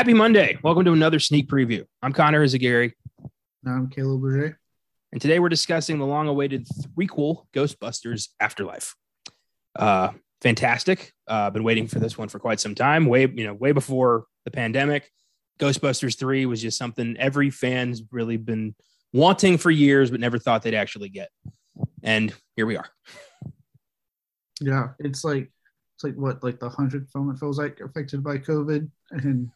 Happy Monday. Welcome to another sneak preview. I'm Connor Eyzaguirre. I'm Caleb Leger. And today we're discussing the long awaited threequel Ghostbusters Afterlife. Uh, fantastic. Uh, been waiting for this one for quite some time, way, you know, way before the pandemic. Ghostbusters 3 was just something every fan's really been wanting for years, but never thought they'd actually get. And here we are. Yeah, it's like it's like what, like the hundredth film it feels like affected by COVID. And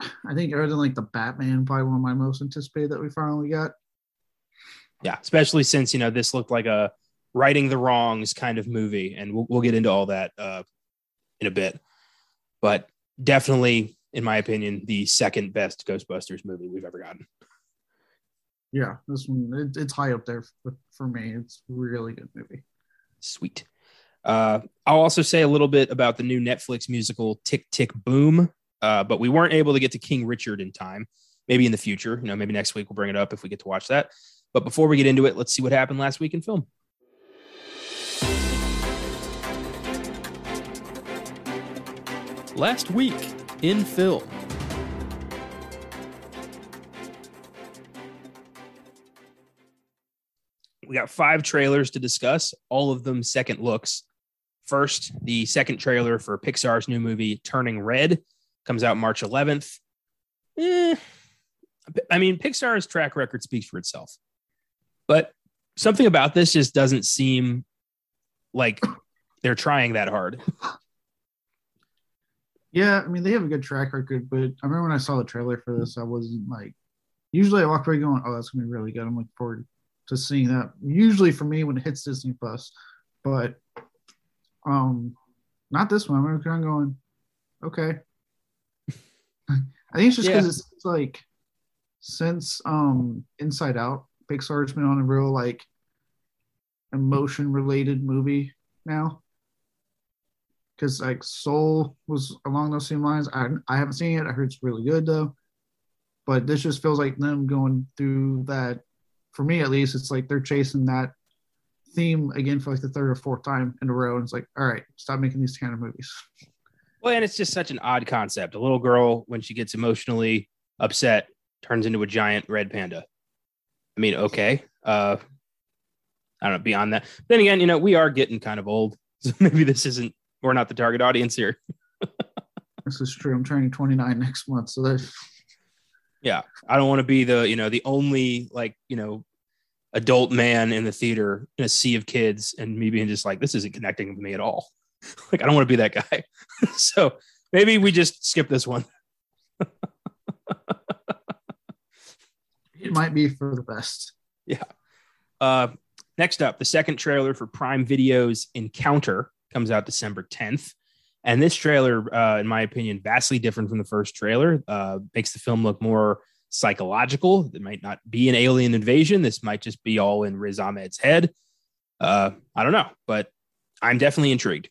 I think other than like the Batman, probably one of my most anticipated that we finally got. Yeah, especially since you know this looked like a righting the wrongs kind of movie, and we'll, we'll get into all that uh, in a bit. But definitely, in my opinion, the second best Ghostbusters movie we've ever gotten. Yeah, this one it, it's high up there for, for me. It's a really good movie. Sweet. Uh, I'll also say a little bit about the new Netflix musical Tick Tick Boom, uh, but we weren't able to get to King Richard in time. Maybe in the future, you know, maybe next week we'll bring it up if we get to watch that. But before we get into it, let's see what happened last week in film. Last week in film. We got five trailers to discuss, all of them second looks. First, the second trailer for Pixar's new movie, Turning Red, comes out March 11th. Eh, I mean, Pixar's track record speaks for itself. But something about this just doesn't seem like they're trying that hard. Yeah, I mean they have a good track record, but I remember when I saw the trailer for this, I wasn't like. Usually, I walk away going, "Oh, that's gonna be really good." I'm looking forward to seeing that. Usually, for me, when it hits Disney Plus, but um, not this one. I'm kind of going, okay. I think it's just because yeah. it's like since um Inside Out, Pixar's been on a real like emotion related movie now. Because like Soul was along those same lines. I I haven't seen it. I heard it's really good though. But this just feels like them going through that. For me, at least, it's like they're chasing that theme again for like the third or fourth time in a row. And it's like, all right, stop making these kind of movies. Well, and it's just such an odd concept. A little girl, when she gets emotionally upset, turns into a giant red panda. I mean, okay. Uh, I don't know. Beyond that, then again, you know, we are getting kind of old, so maybe this isn't. We're not the target audience here. this is true. I'm turning 29 next month, so that's. Yeah, I don't want to be the you know the only like you know adult man in the theater in a sea of kids, and me being just like this isn't connecting with me at all. like I don't want to be that guy. so maybe we just skip this one. it might be for the best. Yeah. Uh, next up, the second trailer for Prime Video's Encounter comes out December 10th. And this trailer, uh, in my opinion, vastly different from the first trailer, uh, makes the film look more psychological. It might not be an alien invasion. This might just be all in Riz Ahmed's head. Uh, I don't know, but I'm definitely intrigued.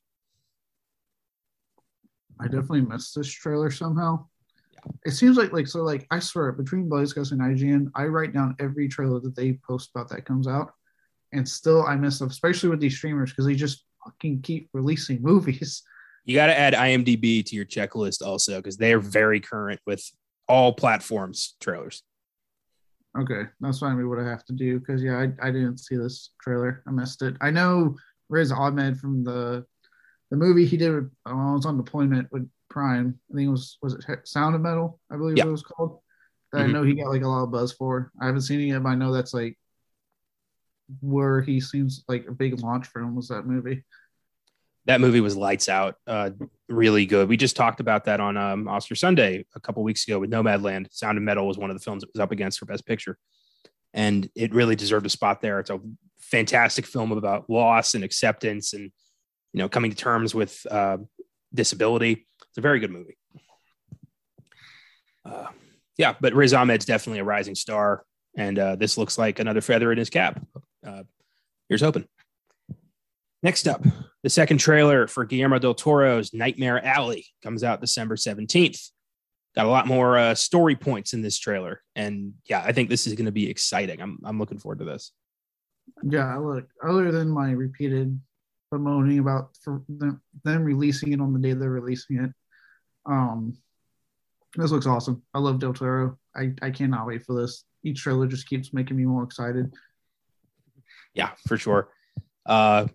I definitely missed this trailer somehow Yeah. it seems like like so like I swear between Blazecast and IGN, I write down every trailer that they post about that comes out, and still I miss them, especially with these streamers because they just fucking keep releasing movies. You got to add IMDb to your checklist also because they are very current with all platforms trailers. Okay, that's finally what I have to do because yeah, I, I didn't see this trailer. I missed it. I know Riz Ahmed from the the movie he did. When I was on deployment with Prime. I think it was was it Sound of Metal, I believe it was called. That mm-hmm. I know he got like a lot of buzz for. I haven't seen it yet, but I know that's like where he seems like a big launch for him was that movie. That movie was lights out, uh, really good. We just talked about that on um, Oscar Sunday a couple weeks ago with Nomadland. Sound of Metal was one of the films that was up against for Best Picture, and it really deserved a spot there. It's a fantastic film about loss and acceptance, and you know coming to terms with uh, disability. It's a very good movie. Uh, yeah, but Riz Ahmed's definitely a rising star, and uh, this looks like another feather in his cap. Uh, here's hoping. Next up, the second trailer for Guillermo del Toro's Nightmare Alley comes out December 17th. Got a lot more uh, story points in this trailer, and yeah, I think this is going to be exciting. I'm I'm looking forward to this. Yeah, look, other than my repeated bemoaning about for them, them releasing it on the day they're releasing it, um, This looks awesome. I love Del Toro. I, I cannot wait for this. Each trailer just keeps making me more excited. Yeah, for sure. Uh,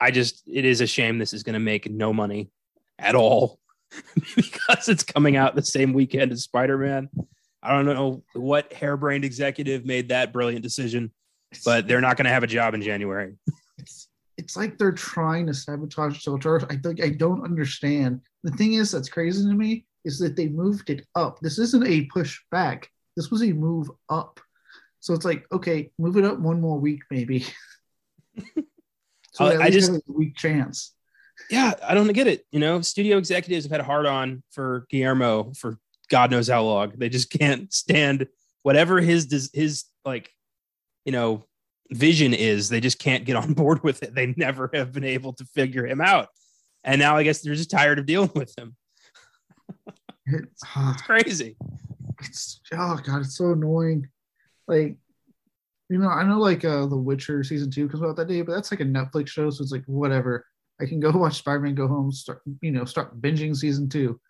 I just, it is a shame this is going to make no money at all because it's coming out the same weekend as Spider Man. I don't know what harebrained executive made that brilliant decision, but they're not going to have a job in January. It's like they're trying to sabotage Toro. I think I don't understand. The thing is that's crazy to me is that they moved it up. This isn't a push back. This was a move up. So it's like, okay, move it up one more week, maybe. so I- I just- a weak chance. yeah, I don't get it. You know, studio executives have had a hard on for Guillermo for God knows how long. They just can't stand whatever his his like, you know, vision is. They just can't get on board with it. They never have been able to figure him out, and now I guess they're just tired of dealing with him. It's, It's crazy. it's oh god, it's so annoying. Like, you know, I know like uh The Witcher season two comes out that day, but that's like a Netflix show, so it's like whatever. I can go watch Spider-Man, go home, start you know, start binging season two.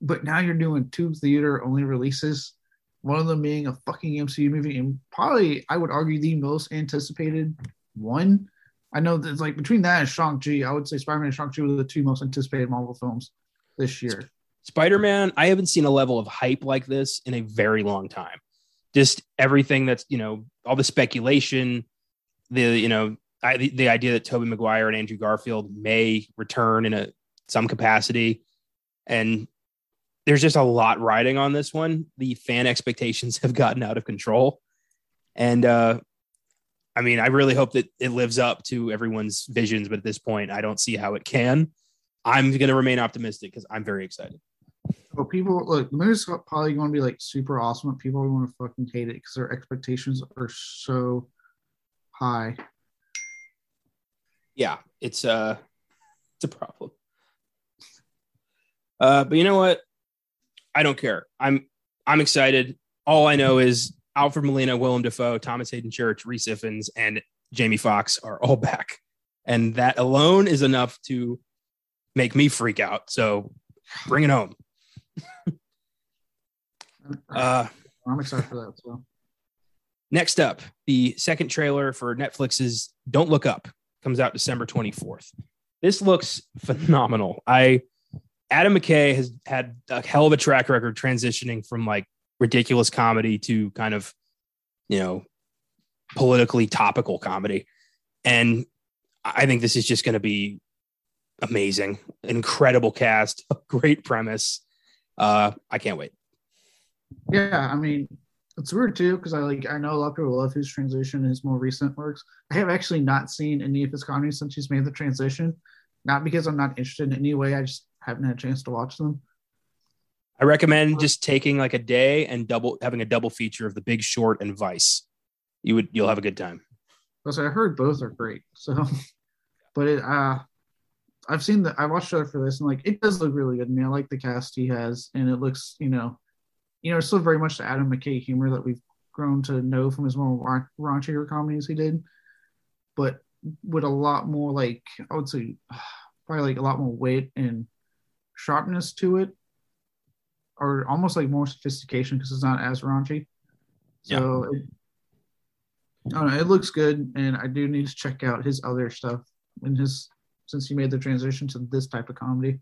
But now you're doing two theater only releases, one of them being a fucking MCU movie, and probably I would argue the most anticipated one. I know that like between that and Shang-Chi, I would say Spider-Man and Shang-Chi were the two most anticipated Marvel films this year. Spider Man, I haven't seen a level of hype like this in a very long time. Just everything that's, you know, all the speculation, the, you know, I, the, the idea that Tobey Maguire and Andrew Garfield may return in a some capacity. And there's just a lot riding on this one. The fan expectations have gotten out of control. And, uh, I mean, I really hope that it lives up to everyone's visions, but at this point, I don't see how it can. I'm going to remain optimistic because I'm very excited. Well, people look, the movie's probably going to be like super awesome, but people are going to fucking hate it because their expectations are so high. yeah, it's uh it's a problem. Uh, but you know what? I don't care. I'm I'm excited. All I know is Alfred Molina, Willem Dafoe, Thomas Haden Church, Rhys Ifans, and Jamie Foxx are all back, and that alone is enough to make me freak out. So bring it home. Uh, I'm excited for that. So Next up, the second trailer for Netflix's Don't Look Up comes out December 24th. This looks phenomenal. I Adam McKay has had a hell of a track record transitioning from like ridiculous comedy to kind of, you know, politically topical comedy. And I think this is just going to be amazing. Incredible cast, a great premise. Uh, I can't wait. yeah, I mean, it's weird too because I like I know a lot of people love his transition, and his more recent works. I have actually not seen any of his comedy since he's made the transition. Not because I'm not interested in any way. I just haven't had a chance to watch them. I recommend just taking like a day and double having a double feature of The Big Short and Vice. You would you'll have a good time. Because I heard both are great. So, but it, uh, I've seen the, I watched the for this and like, it does look really good me. I like the cast he has and it looks, you know, you know, it's still very much the Adam McKay humor that we've grown to know from his more ra- raunchier comedies he did, but with a lot more like, I would say probably like a lot more weight and sharpness to it or almost like more sophistication because it's not as raunchy. So it, I don't know, it looks good, and I do need to check out his other stuff in his since he made the transition to this type of comedy.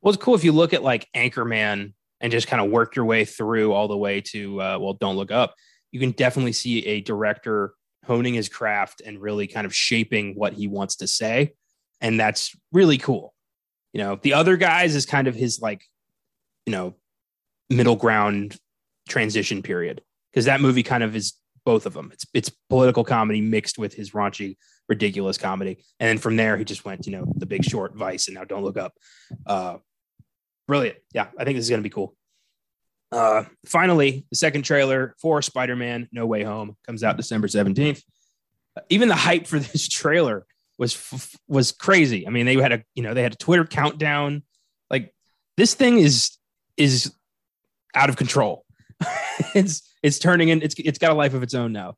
Well, it's cool if you look at like Anchorman and just kind of work your way through all the way to uh, well, don't look up. You can definitely see a director honing his craft and really kind of shaping what he wants to say, and that's really cool. You know, the other guys is kind of his like, you know, middle ground transition period because that movie kind of is both of them. It's it's political comedy mixed with his raunchy, ridiculous comedy, and then from there he just went, you know, The Big Short, Vice, and now Don't Look Up. Uh, brilliant. Yeah, I think this is to be cool. Uh, finally, the second trailer for Spider-Man: No Way Home comes out December seventeenth. Even the hype for this trailer was f- was crazy. I mean, they had a you know they had a Twitter countdown. Like this thing is is out of control. it's it's turning in. It's it's got a life of its own now.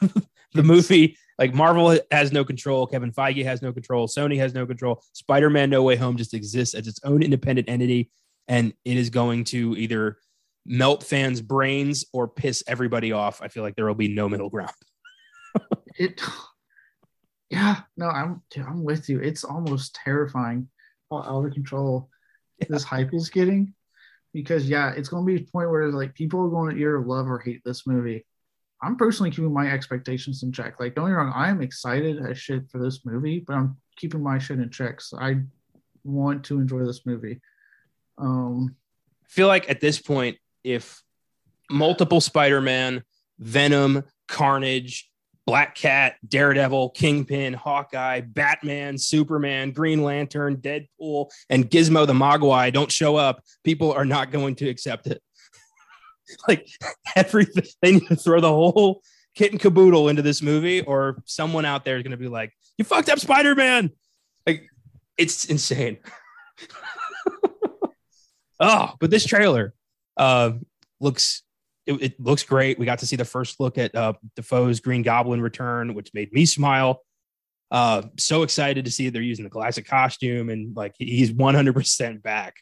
the movie, like Marvel, has no control. Kevin Feige has no control. Sony has no control. Spider Man: No Way Home just exists as its own independent entity. And it is going to either melt fans' brains or piss everybody off. I feel like there will be no middle ground. it yeah no i'm i'm with you it's almost terrifying how out of control yeah. this hype is getting because yeah it's going to be a point where like people are going to either love or hate this movie i'm personally keeping my expectations in check like don't get me wrong i'm excited as shit for this movie but i'm keeping my shit in check so i want to enjoy this movie um i feel like at this point if multiple spider-man venom carnage Black Cat, Daredevil, Kingpin, Hawkeye, Batman, Superman, Green Lantern, Deadpool, and Gizmo the Mogwai don't show up, people are not going to accept it. like everything, they need to throw the whole kit and caboodle into this movie, or someone out there is going to be like, "You fucked up Spider Man." Like it's insane. oh, but this trailer uh, looks it, it, looks great. We got to see the first look at uh, Dafoe's Green Goblin return, which made me smile. Uh, so excited to see they're using the classic costume and like he's 100% back.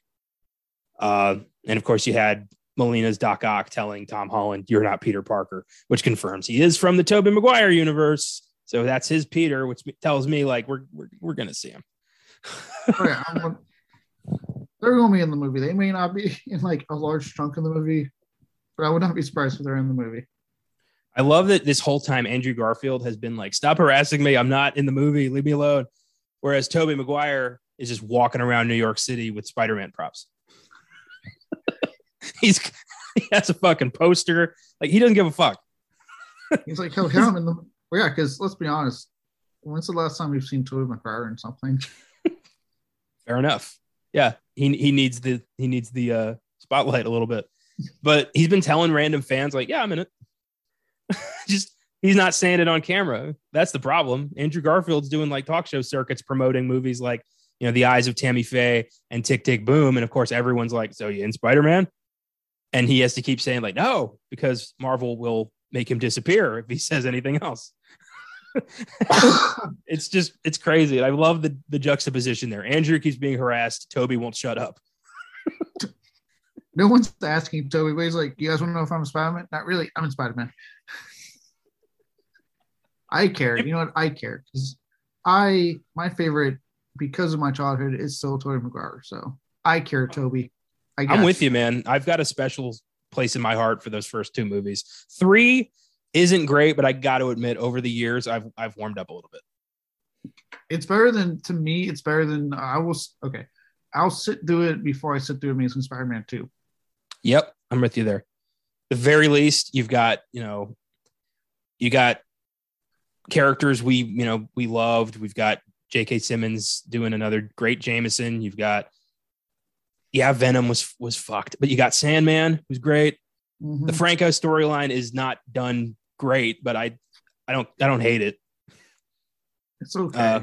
Uh, and of course, you had Molina's Doc Ock telling Tom Holland, "You're not Peter Parker," which confirms he is from the Tobey Maguire universe. So that's his Peter, which tells me like we're we're, we're gonna see him. okay, they're gonna be in the movie. They may not be in like a large chunk of the movie, but I would not be surprised if they're in the movie. I love that this whole time Andrew Garfield has been like, "Stop harassing me! I'm not in the movie. Leave me alone." Whereas Tobey Maguire is just walking around New York City with Spider-Man props. He's he has a fucking poster. Like he doesn't give a fuck. He's like, "Hell, yeah, I'm in the." Well, yeah, because let's be honest. When's the last time we've seen Tobey Maguire in something? Fair enough. Yeah, he he needs the he needs the uh, spotlight a little bit but he's been telling random fans like, "Yeah, I'm in it." Just he's not saying it on camera. That's the problem. Andrew Garfield's doing like talk show circuits promoting movies like you know The Eyes of Tammy Faye and Tick Tick Boom, and of course everyone's like, "So you in Spider Man?" And he has to keep saying like, "No," because Marvel will make him disappear if he says anything else. it's just it's crazy. I love the the juxtaposition there. Andrew keeps being harassed. Tobey won't shut up. No one's asking Tobey, but he's like, "You guys want to know if I'm a Spider-Man?" Not really. I'm in Spider-Man. I care. You know what? I care because I my favorite because of my childhood is still Tobey Maguire. So I care, Tobey. I am with you, man. I've got a special place in my heart for those first two movies. Three isn't great, but I got to admit, over the years, I've I've warmed up a little bit. It's better than to me. It's better than I was. Okay, I'll sit through it before I sit through Amazing Spider-Man two. Yep, I'm with you there. The very least, you've got you know, you got characters we you know we loved. We've got J.K. Simmons doing another great Jameson. You've got yeah, Venom was was fucked, but you got Sandman, who's great. Mm-hmm. The Franco storyline is not done great, but I I don't I don't hate it. It's okay. Uh,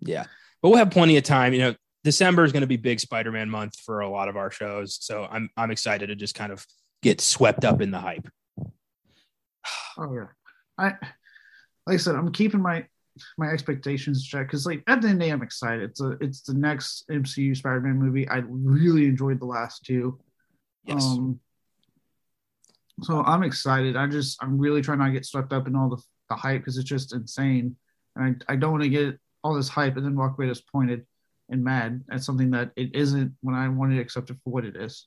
yeah, but we'll have plenty of time. You know, December is going to be big Spider-Man month for a lot of our shows, so I'm I'm excited to just kind of get swept up in the hype. Oh yeah, I like I said, I'm keeping my my expectations checked because like at the end of the day, I'm excited. It's a it's the next MCU Spider-Man movie. I really enjoyed the last two. Yes. Um, so I'm excited. I just I'm really trying not to get swept up in all the the hype because it's just insane, and I I don't want to get all this hype and then walk away disappointed and mad at something that it isn't when I wanted to accept it for what it is.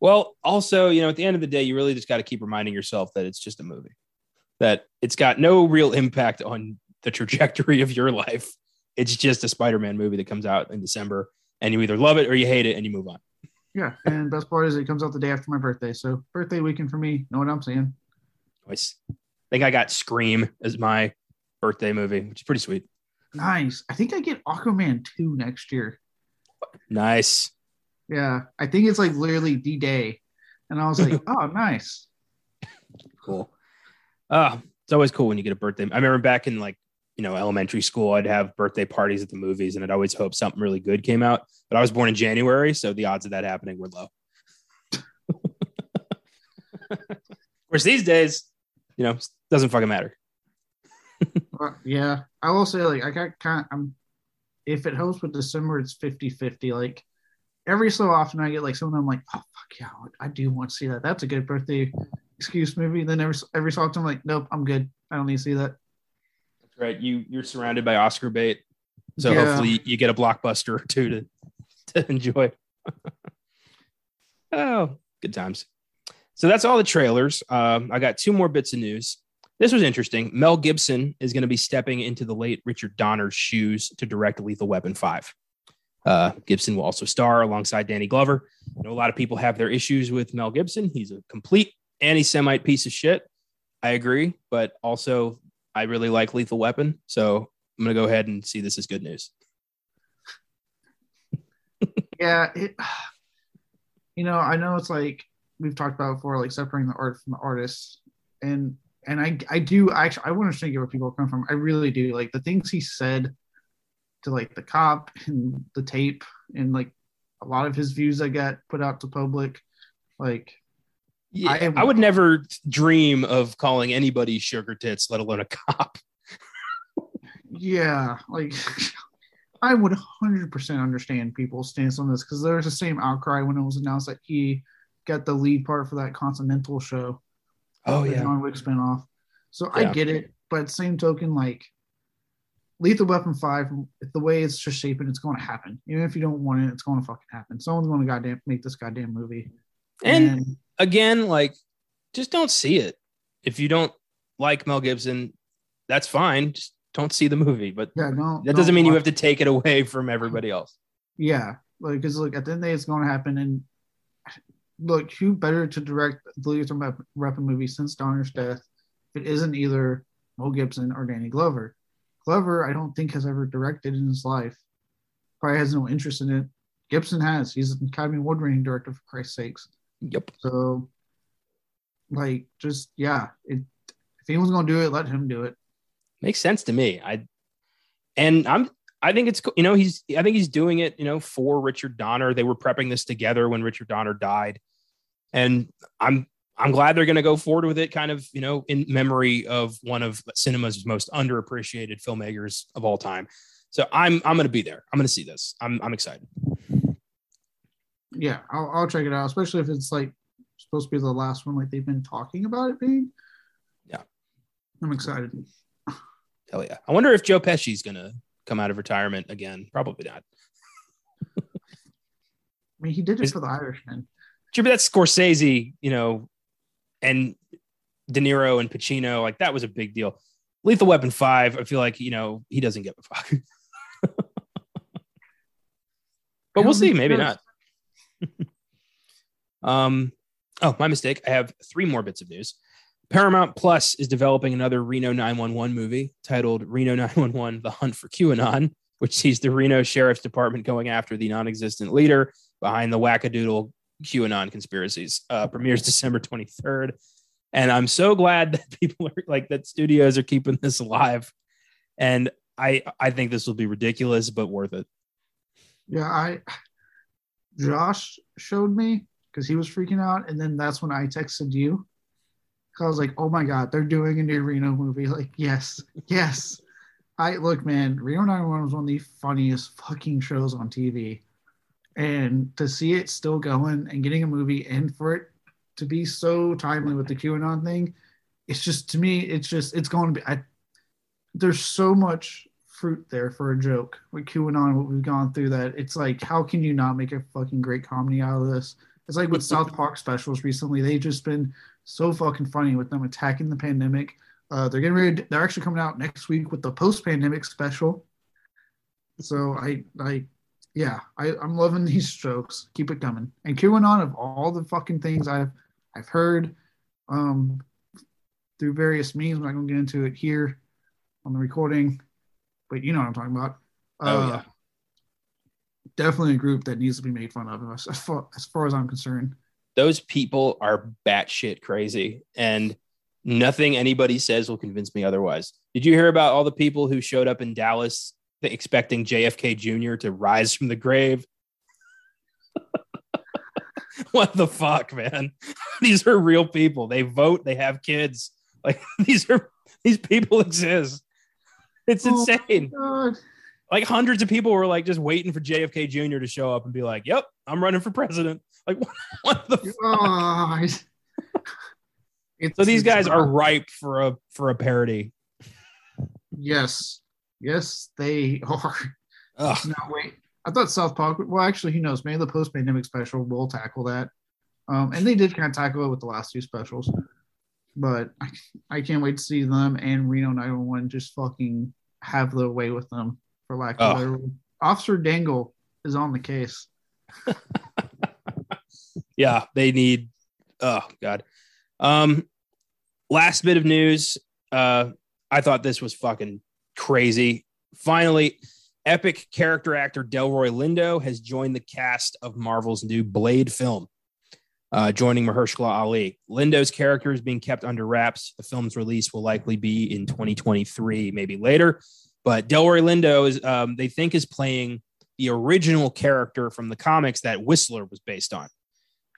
Well, also, you know, at the end of the day, you really just got to keep reminding yourself that it's just a movie, that it's got no real impact on the trajectory of your life. It's just a Spider Man movie that comes out in December, and you either love it or you hate it and you move on. Yeah. And best part is it comes out the day after my birthday. So, birthday weekend for me. Know what I'm saying? Nice. I think I got Scream as my birthday movie, which is pretty sweet. Nice. I think I get Aquaman 2 next year. Nice. Yeah. I think it's like literally D Day, And I was like, oh, nice. Cool. Uh, it's always cool when you get a birthday. I remember back in like, you know, elementary school, I'd have birthday parties at the movies and I'd always hope something really good came out. But I was born in January, so the odds of that happening were low. of course, these days, you know, doesn't fucking matter uh, yeah, I will say like I got kind. Of, I'm if it helps with December, it's 50-50. Like every so often I get like someone i'm like, oh fuck yeah, I do want to see that. That's a good birthday excuse movie. Then every every so often I'm like, nope, I'm good. I don't need to see that. Right. You you're surrounded by Oscar bait, so Yeah. hopefully you get a blockbuster or two to to enjoy. oh, good times. So that's all the trailers. Um, I got two more bits of news. This was interesting. Mel Gibson is going to be stepping into the late Richard Donner's shoes to direct Lethal Weapon 5. Uh, Gibson will also star alongside Danny Glover. I know a lot of people have their issues with Mel Gibson. He's a complete anti Semite piece of shit. I agree, but also I really like Lethal Weapon. So I'm to go ahead and see this as good news. Yeah, it, you know, I know it's like we've talked about before, like separating the art from the artist, and and I I do actually I want to of where people come from. I really do like the things he said to like the cop and the tape and like a lot of his views I got put out to public, like Yeah, I am- I would never dream of calling anybody sugar tits, let alone a cop. yeah, like I would 100% understand people's stance on this because there's the same outcry when it was announced that he got the lead part for that Continental show. Oh, the yeah. John Wick spinoff. So I get it, but same token, like Lethal Weapon Five, the way it's just shaping, it's going to happen. Even if you don't want it, it's going to fucking happen. Someone's going to goddamn make this goddamn movie. And again, like, just don't see it. If you don't like Mel Gibson, that's fine. Just don't see the movie. But yeah, no, that doesn't mean you have to take it away from everybody else. Yeah, like because look, at the end of the day, it's going to happen. And look, who better to direct the Lethal Weapon- Weapon movie since Donner's death? If it isn't either Mel Gibson or Danny Glover. Glover, I don't think has ever directed in his life. Probably has no interest in it. Gibson has. He's an Academy Award winning director for Christ's sakes. Yep. So, like, just yeah, it, if anyone's gonna do it, let him do it. Makes sense to me. I and I'm I think it's you know he's I think he's doing it you know for Richard Donner. They were prepping this together when Richard Donner died, and I'm I'm glad they're going to go forward with it, kind of you know in memory of one of cinema's most underappreciated filmmakers of all time. So I'm I'm going to be there. I'm going to see this. I'm I'm excited. Yeah, I'll, I'll check it out, especially if it's like supposed to be the last one, like they've been talking about it being. Yeah. I'm excited. Hell yeah! I wonder if Joe Pesci's to come out of retirement again. Probably not. I mean, he did it for the Irishman. Sure, but that's Scorsese, you know, and De Niro and Pacino. Like that was a big deal. Lethal Weapon Five. I feel like you know he doesn't give a fuck. but we'll see. Maybe not. um. Oh, my mistake. I have three more bits of news. Paramount Plus is developing another Reno 911 movie titled Reno 911: The Hunt for QAnon, which sees the Reno Sheriff's Department going after the non-existent leader behind the wackadoodle QAnon conspiracies. Uh, premieres December 23rd. And I'm so glad that people are like that studios are keeping this alive. And I I think this will be ridiculous, but worth it. Yeah, I Josh showed me because he was freaking out, and then that's when I texted you. I was like, "Oh my god, they're doing a new Reno movie!" Like, yes, yes. I look, man. Reno 911 was one of the funniest fucking shows on TV, and to see it still going and getting a movie and for it to be so timely with the QAnon thing, it's just to me, it's just it's going to be. I, there's so much fruit there for a joke with QAnon, what we've gone through. That it's like, how can you not make a fucking great comedy out of this? It's like with South Park specials recently; they've just been so fucking funny with them attacking the pandemic. Uh, they're getting ready. They're actually coming out next week with the post-pandemic special. So I, I, yeah, I, I'm loving these jokes. Keep it coming. And QAnon of all the fucking things I've, I've heard, um, through various means. I'm not gonna get into it here on the recording, but you know what I'm talking about. Oh, Uh, yeah. Definitely a group that needs to be made fun of, as far as, far as I'm concerned. Those people are batshit crazy, and nothing anybody says will convince me otherwise. Did you hear about all the people who showed up in Dallas expecting JFK Jr. to rise from the grave? what the fuck, man? these are real people. They vote, they have kids. Like these are these people exist. It's Oh, insane. Like hundreds of people were like just waiting for JFK Jr. to show up and be like, "Yep, I'm running for president." Like, what, what the? Fuck? Oh, So these guys are ripe for a for a parody. Yes, yes, they are. Ugh. No, wait. I thought South Park. Well, actually, who knows? Maybe the post-pandemic special will tackle that. Um, and they did kind of tackle it with the last two specials. But I, I can't wait to see them and Reno 911 just fucking have the way with them, for lack of Oh. a better word. Officer Dangle is on the case. yeah, they need. Oh God. Um, last bit of news. Uh, I thought this was fucking crazy. Finally, epic character actor Delroy Lindo has joined the cast of Marvel's new Blade film, uh, joining Mahershala Ali. Lindo's character is being kept under wraps. The film's release will likely be in 2023, maybe later. But Delroy Lindo is, um, they think, is playing the original character from the comics that Whistler was based on.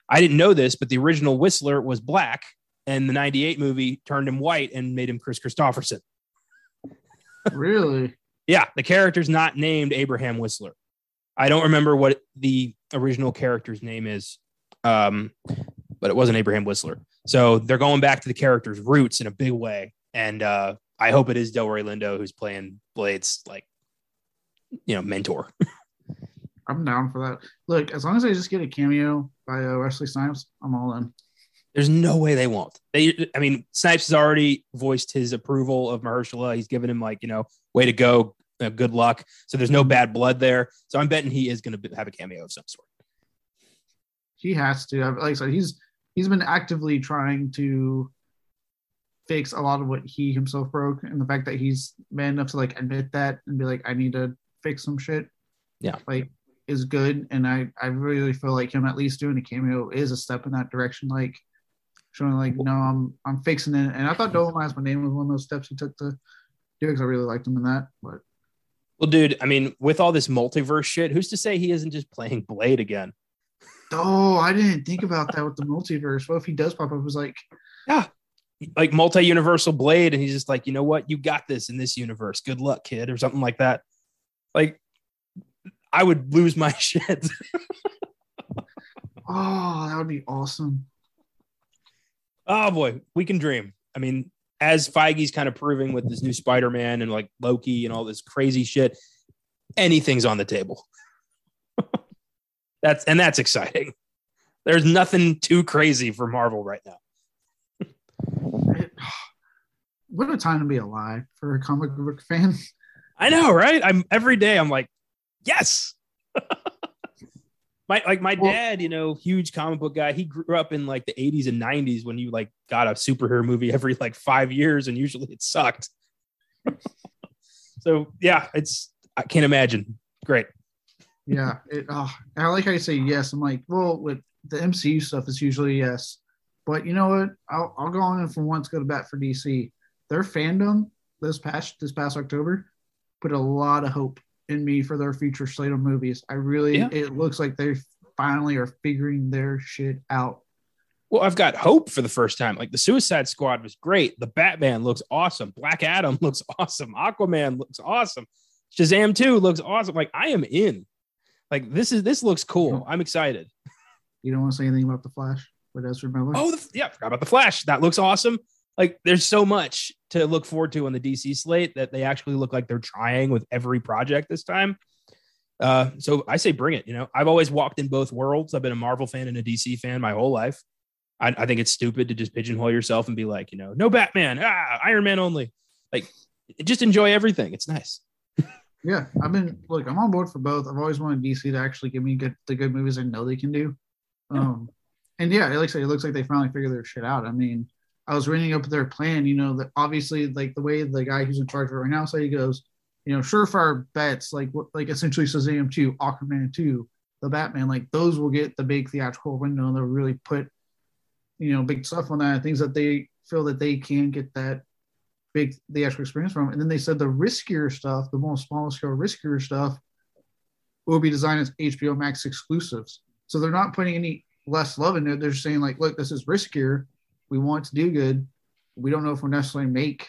I didn't know this, but the original Whistler was black, and the '98 movie turned him white and made him Kris Kristofferson. Really? Yeah, the character's not named Abraham Whistler. I don't remember what the original character's name is, um, but it wasn't Abraham Whistler. So they're going back to the character's roots in a big way, and uh, I hope it is Delroy Lindo who's playing Blade's like, you know, mentor. I'm down for that. Look, as long as I just get a cameo by uh, Wesley Snipes, I'm all in. There's no way they won't. They, I mean, Snipes has already voiced his approval of Mahershala. He's given him like, you know, way to go, uh, good luck. So there's no bad blood there. So I'm betting he is going to have a cameo of some sort. He has to. have Like I said, he's he's been actively trying to fix a lot of what he himself broke, and the fact that he's man enough to like admit that and be like, I need to fix some shit. Yeah. like is good, and I I really feel like him at least doing a cameo is a step in that direction. Like showing like, no, I'm I'm fixing it. And I thought Dolemite's my name was one of those steps he took to do because I really liked him in that. But Well, dude, I mean, with all this multiverse shit, who's to say he isn't just playing Blade again? Oh, I didn't think about that with the multiverse. What if he does pop up? It was like, yeah, Like multi universal Blade, and he's just like, you know what? You got this in this universe. Good luck, kid, or something like that. Like, I would lose my shit. oh, that would be awesome. Oh boy, we can dream. I mean, as Feige's kind of proving with this new Spider-Man and like Loki and all this crazy shit, anything's on the table. that's and that's exciting. There's nothing too crazy for Marvel right now. What a time to be alive for a comic book fan. I know, right? I'm every day I'm like, yes. my like my Well- dad, you know, huge comic book guy. He grew up in like the 80s and 90s when you like got a superhero movie every like five years, and usually it sucked. so yeah, it's I can't imagine. Great. Yeah, it, oh, I like how you say yes. I'm like, well, with the MCU stuff, it's usually yes. But you know what? I'll, I'll go on and for once go to bat for DC. Their FanDome this past this past October put a lot of hope in me for their future slate of movies. I really, Yeah. it looks like they finally are figuring their shit out. Well, I've got hope for the first time. Like the Suicide Squad was great. The Batman looks awesome. Black Adam looks awesome. Aquaman looks awesome. Shazam 2 looks awesome. Like I am in. Like this is this looks cool. I'm excited. You don't want to say anything about the Flash with Ezra Miller? Oh, the, yeah, I forgot about the Flash. That looks awesome. Like there's so much to look forward to on the DC slate that they actually look like they're trying with every project this time. Uh, so I say bring it. You know, I've always walked in both worlds. I've been a Marvel fan and a DC fan my whole life. I, I think it's stupid to just pigeonhole yourself and be like, you know, no Batman, ah, Iron Man only. Like, just enjoy everything. It's nice. Yeah, I've been look. I'm on board for both. I've always wanted DC to actually give me good the good movies I know they can do. Yeah. Um, and yeah, it looks like it looks like they finally figured their shit out. I mean, I was reading up their plan. You know that obviously like the way the guy who's in charge of it right now say he goes, you know, surefire bets like what like essentially Shazam two, Aquaman two, the Batman like those will get the big theatrical window. And They'll really put you know big stuff on that things that they feel that they can get that big theatrical experience from. And then they said the riskier stuff, the more smaller scale, riskier stuff, will be designed as HBO Max exclusives. So they're not putting any less love in it. They're just saying like, look, this is riskier. We want to do good. We don't know if we'll necessarily make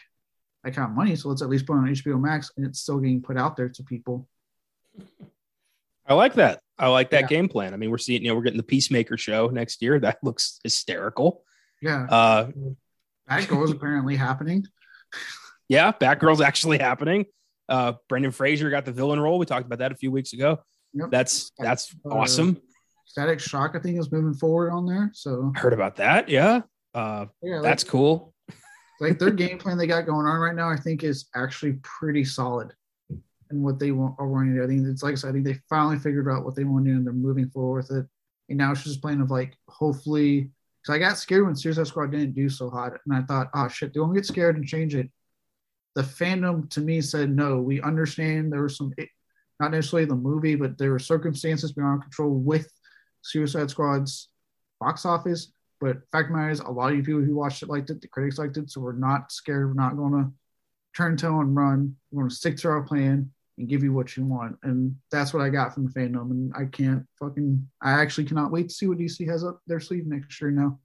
that kind of money, so let's at least put it on HBO Max, and it's still getting put out there to people. I like that. I like that Yeah. game plan. I mean, we're seeing, you know, we're getting the Peacemaker show next year. That looks hysterical. Yeah, Uh, that goal is apparently happening. Yeah, Batgirl's actually happening. Uh, Brendan Fraser got the villain role. We talked about that a few weeks ago. Yep. That's that's Uh, awesome. Static Shock, I think, is moving forward on there. So Heard about that. Yeah. Uh, yeah, like, that's cool. like their game plan they got going on right now, I think is actually pretty solid. And what they want are wanting to do. I think it's like I said, I think they finally figured out what they want to do and they're moving forward with it. And now it's just playing of like hopefully because I got scared when Suicide Squad didn't do so hot. And I thought, oh shit, they won't get scared and change it. The FanDome to me said no, we understand there was some not necessarily the movie, but there were circumstances beyond control with Suicide Squad's box office. But fact matter is, a lot of you people who watched it liked it, the critics liked it, so we're not scared. We're not going to turn tail and run. We're going to stick to our plan and give you what you want. And that's what I got from the FanDome. And I can't fucking, I actually cannot wait to see what DC has up their sleeve next year now.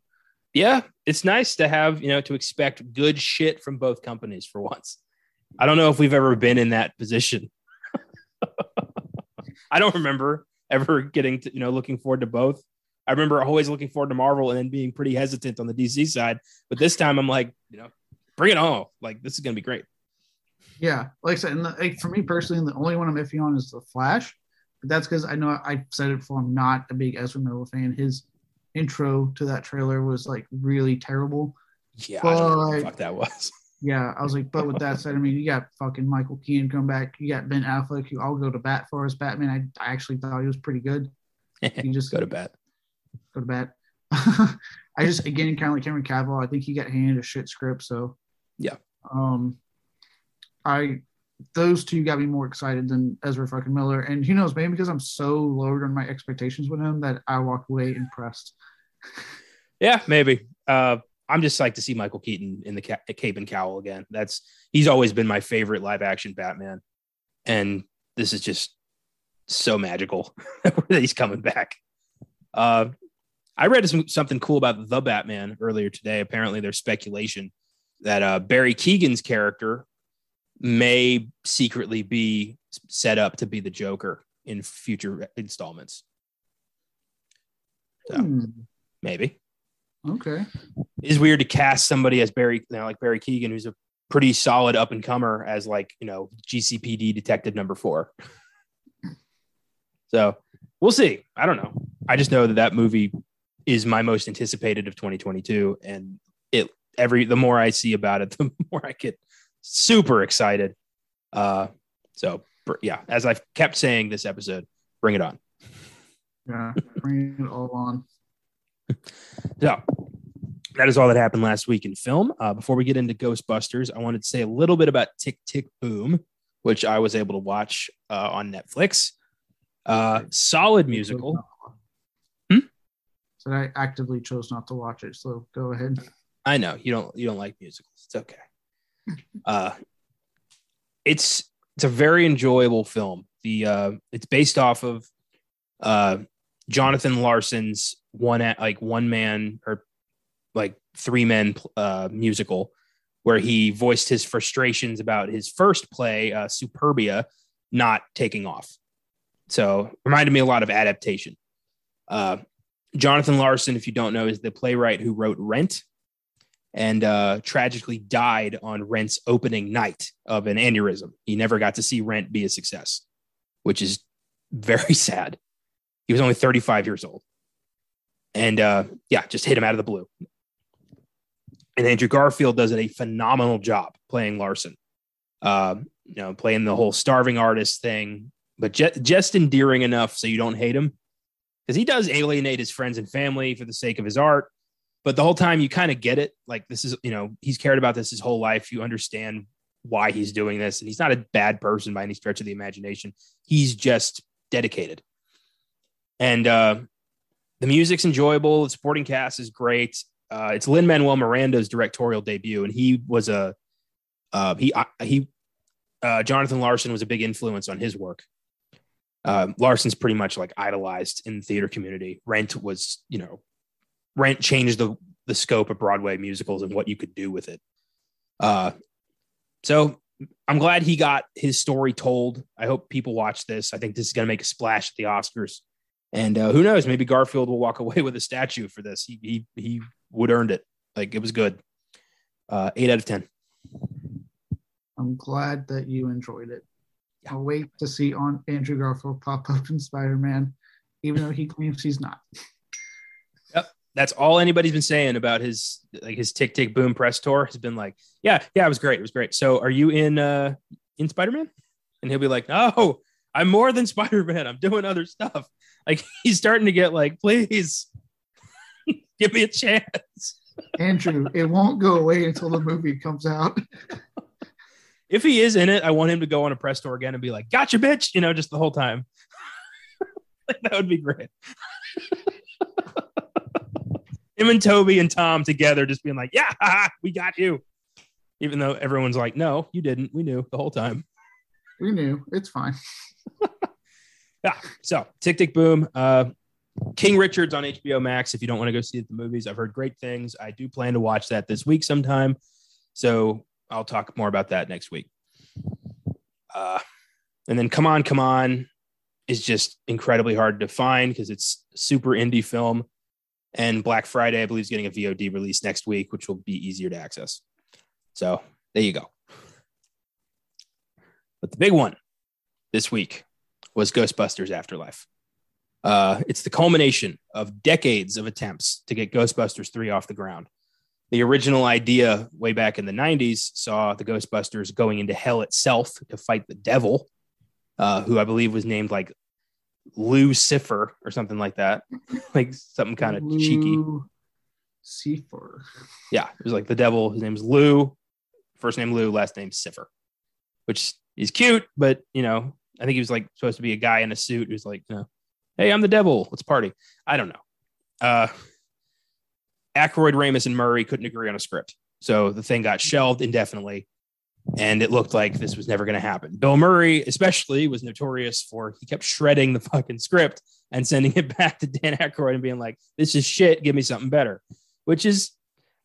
Yeah, it's nice to have, you know, to expect good shit from both companies for once. I don't know if we've ever been in that position. I don't remember ever getting to, you know, looking forward to both. I remember always looking forward to Marvel and then being pretty hesitant on the DC side. But this time I'm like, you know, bring it on. Like, this is going to be great. Yeah, like I said, and the, like, for me personally, the only one I'm iffy on is the Flash. But that's because I know I said it before. I'm not a big Ezra Miller fan. His intro to that trailer was like really terrible. Yeah, I don't know what the But- fuck that was. Yeah, I was like, but with that said, I mean, you got fucking Michael Keaton come back. You got Ben Affleck, who I'll go to bat for as Batman. I, I actually thought he was pretty good. You just Go to bat. go to bat. I just again kind of like Cameron Cavill. I think he got handed a shit script. So Yeah. um, I those two got me more excited than Ezra fucking Miller. And who knows, maybe because I'm so lowered on my expectations with him that I walked away impressed. Yeah, maybe. Uh, I'm just psyched to see Michael Keaton in the ca- cape and cowl again. That's he's always been my favorite live action Batman, and this is just so magical that he's coming back. Uh, I read some, something cool about the Batman earlier today. Apparently, there's speculation that uh, Barry Keoghan's character may secretly be set up to be the Joker in future installments. So Hmm, maybe okay. it's weird to cast somebody as Barry, you know, like Barry Keoghan, who's a pretty solid up and comer as like, you know, GCPD detective number four. So we'll see. I don't know. I just know that that movie is my most anticipated of 2022. And it, every, the more I see about it, the more I get super excited. Uh, so yeah, as I've kept saying this episode, bring it on. Yeah, bring it all on. So that is all that happened last week in film. Uh, before we get into Ghostbusters, I wanted to say a little bit about Tick Tick Boom, which I was able to watch uh, on Netflix. Uh, solid musical. Hmm? So I actively chose not to watch it. So go ahead. I know you don't you don't like musicals. It's okay. Uh, it's it's a very enjoyable film. The uh, it's based off of uh, Jonathan Larson's one at like one man or like three men uh, musical where he voiced his frustrations about his first play, uh, Superbia, not taking off. So reminded me a lot of adaptation. Uh, Jonathan Larson, if you don't know, is the playwright who wrote Rent and uh, tragically died on Rent's opening night of an aneurysm. He never got to see Rent be a success, which is very sad. He was only 35 years old. And uh, yeah, just hit him out of the blue. And Andrew Garfield does a phenomenal job playing Larson. Uh, you know, playing the whole starving artist thing, but ju- just endearing enough so you don't hate him. Because he does alienate his friends and family for the sake of his art. But the whole time you kind of get it. Like this is, you know, he's cared about this his whole life. You understand why he's doing this. And he's not a bad person by any stretch of the imagination. He's just dedicated. And uh, the music's enjoyable. The supporting cast is great. Uh, it's Lin Manuel Miranda's directorial debut, and he was a uh, he he uh, Jonathan Larson was a big influence on his work. Uh, Larson's pretty much like idolized in the theater community. Rent was, you know, Rent changed the the scope of Broadway musicals and what you could do with it. Uh, so I'm glad he got his story told. I hope people watch this. I think this is going to make a splash at the Oscars. And uh, who knows? Maybe Garfield will walk away with a statue for this. He he he would earned it. Like it was good. Uh, eight out of ten. I'm glad that you enjoyed it. I'll wait to see on Andrew Garfield pop up in Spider Man, even though he claims he's not. That's all anybody's been saying about his like his Tick Tick Boom press tour has been like, yeah, yeah, it was great, it was great. So, are you in uh in Spider Man? And he'll be like, no, I'm more than Spider Man. I'm doing other stuff. Like he's starting to get like, please give me a chance. Andrew, it won't go away until the movie comes out. if he is in it, I want him to go on a press tour again and be like, gotcha, bitch, you know, just the whole time. like, that would be great. Him and Tobey and Tom together just being like, yeah, we got you. Even though everyone's like, no, you didn't. We knew the whole time. We knew. It's fine. yeah. So Tick Tick Boom. Uh, King Richard's on HBO Max. If you don't want to go see it the movies, I've heard great things. I do plan to watch that this week sometime. So I'll talk more about that next week. Uh, and then Come On, Come On is just incredibly hard to find because it's super indie film. And Black Friday, I believe, is getting a VOD release next week, which will be easier to access. So there you go. But the big one this week was Ghostbusters Afterlife. Uh, it's the culmination of decades of attempts to get Ghostbusters 3 off the ground. The original idea, way back in the 90s, saw the Ghostbusters going into hell itself to fight the devil, uh, who I believe was named like Lucifer or something like that, like something kind of cheeky. Lucifer. Yeah, it was like the devil. His name's Lou, first name Lou, last name Cipher, which is cute, but you know, I think he was like supposed to be a guy in a suit who's like, you know, hey, I'm the devil. Let's party. I don't know. Uh, Aykroyd, Ramis, and Murray couldn't agree on a script. So the thing got shelved indefinitely. And it looked like this was never going to happen. Bill Murray, especially, was notorious for he kept shredding the fucking script and sending it back to Dan Aykroyd and being like, this is shit. Give me something better, which is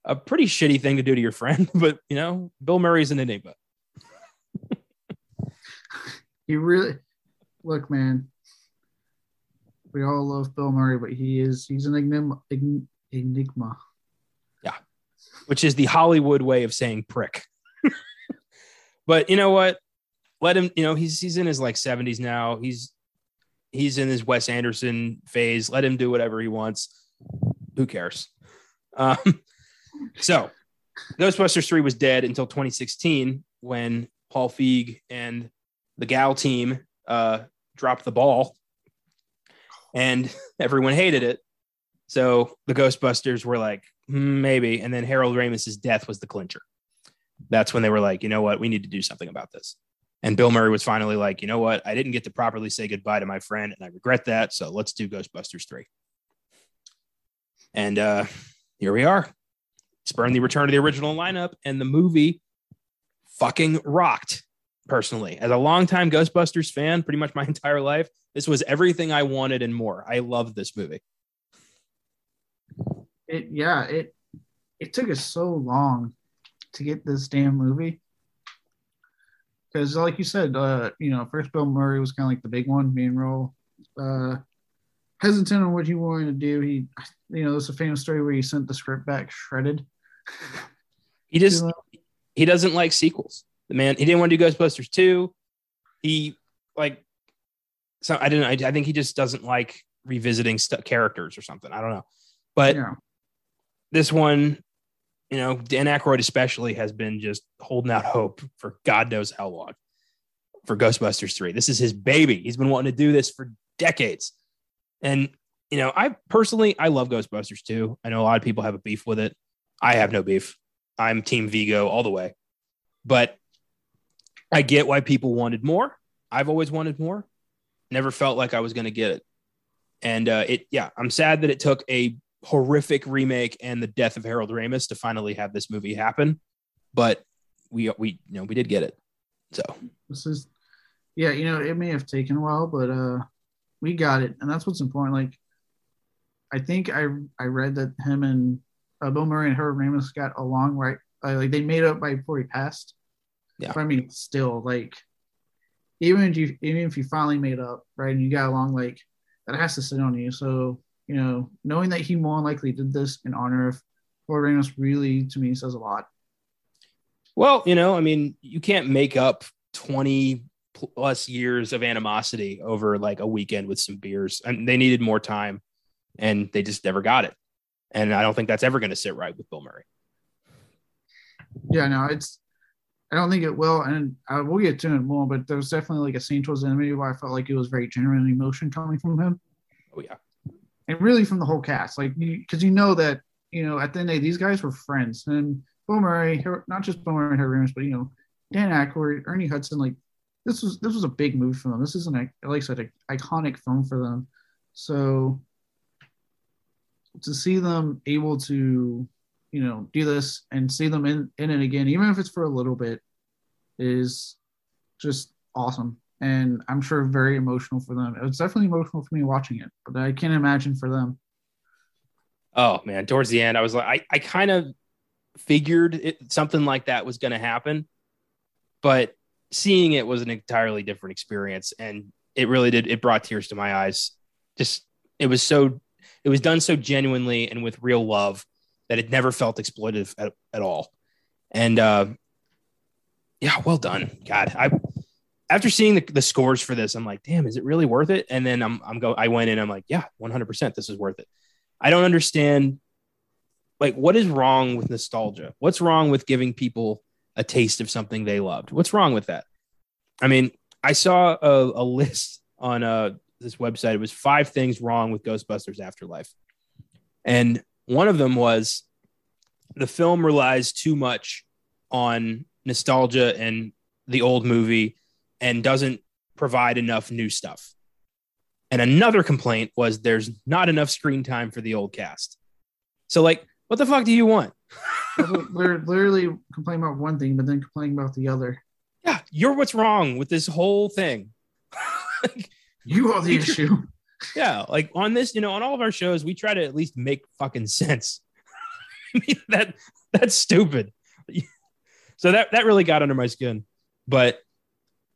a pretty shitty thing to do to your friend. But, you know, Bill Murray's an enigma. you really look, man. We all love Bill Murray, but he is he's an enigma. Enigma. Yeah, which is the Hollywood way of saying prick. but you know what? Let him. You know he's he's in his like seventies now. He's he's in his Wes Anderson phase. Let him do whatever he wants. Who cares? Um, so, Ghostbusters three was dead until 2016 when Paul Feig and the Gal team uh, dropped the ball, and everyone hated it. So the Ghostbusters were like, hmm, maybe. And then Harold Ramis's death was the clincher. That's when they were like, you know what? We need to do something about this. And Bill Murray was finally like, you know what? I didn't get to properly say goodbye to my friend, and I regret that. So let's do Ghostbusters 3. And uh, here we are. Spurn the return of the original lineup, and the movie fucking rocked personally. As a longtime Ghostbusters fan, pretty much my entire life, this was everything I wanted and more. I love this movie it yeah it it took us so long to get this damn movie. Because like you said uh you know first bill murray was kind of like the big one main role. Uh hesitant on what he wanted to do. He you know there's a famous story where he sent the script back shredded. He just he doesn't like sequels. The man he didn't want to do ghostbusters 2 he like so i didn't I, I think he just doesn't like revisiting st- characters or something. I don't know. But yeah. this one, you know, Dan Aykroyd especially has been just holding out hope for God knows how long for Ghostbusters 3. This is his baby. He's been wanting to do this for decades. And, you know, I personally, I love Ghostbusters too. I know a lot of people have a beef with it. I have no beef. I'm Team Vigo all the way. But I get why people wanted more. I've always wanted more. Never felt like I was going to get it. And uh, it, yeah, I'm sad that it took a horrific remake and the death of Harold Ramis to finally have this movie happen. But we we you know we did get it. So this is yeah, you know, it may have taken a while, but uh we got it. And that's what's important. Like I think I I read that him and uh, Bill Murray and Harold Ramis got along right. Uh, like they made up by before he passed. Yeah. But I mean, still, like, even if you even if you finally made up, right, and you got along, like, that has to sit on you. So, you know, knowing that he more likely did this in honor of Harold Ramis really, to me, says a lot. Well, you know, I mean, you can't make up 20 plus years of animosity over like a weekend with some beers. And they needed more time and they just never got it. And I don't think that's ever going to sit right with Bill Murray. Yeah, no, it's I don't think it will, and I will get to it more. But there was definitely like a scene towards the end where I felt like it was very genuine emotion coming from him. Oh yeah, and really from the whole cast, like because you, you, know that you know at the end of the day these guys were friends, and Bill Murray, not just Bill Murray and Harry Ramis, but you know Dan Aykroyd, Ernie Hudson, like this was this was a big move for them. This is an like I said, an iconic film for them. So to see them able to you know do this and see them in in it again, even if it's for a little bit, is just awesome. And I'm sure very emotional for them. It was definitely emotional for me watching it, but I can't imagine for them. Oh man, towards the end, I was like, I, I kind of figured it, something like that was going to happen, but seeing it was an entirely different experience, and it really did. It brought tears to my eyes. Just it was so, it was done so genuinely and with real love that it never felt exploitative at, at all. And uh, yeah, well done. God, I after seeing the, the scores for this, I'm like, damn, is it really worth it? And then I'm I'm go I went in, I'm like, yeah, 100 percent this is worth it. I don't understand like what is wrong with nostalgia? What's wrong with giving people a taste of something they loved? What's wrong with that? I mean, I saw a, a list on uh, this website. It was five things wrong with Ghostbusters Afterlife. And one of them was the film relies too much on nostalgia and the old movie and doesn't provide enough new stuff. And another complaint was there's not enough screen time for the old cast. So, like, what the fuck do you want? They're literally complaining about one thing, but then complaining about the other. Yeah, you're what's wrong with this whole thing. you are the issue yeah, like on this, you know, on all of our shows, we try to at least make fucking sense. I mean, that that's stupid. so that that really got under my skin. But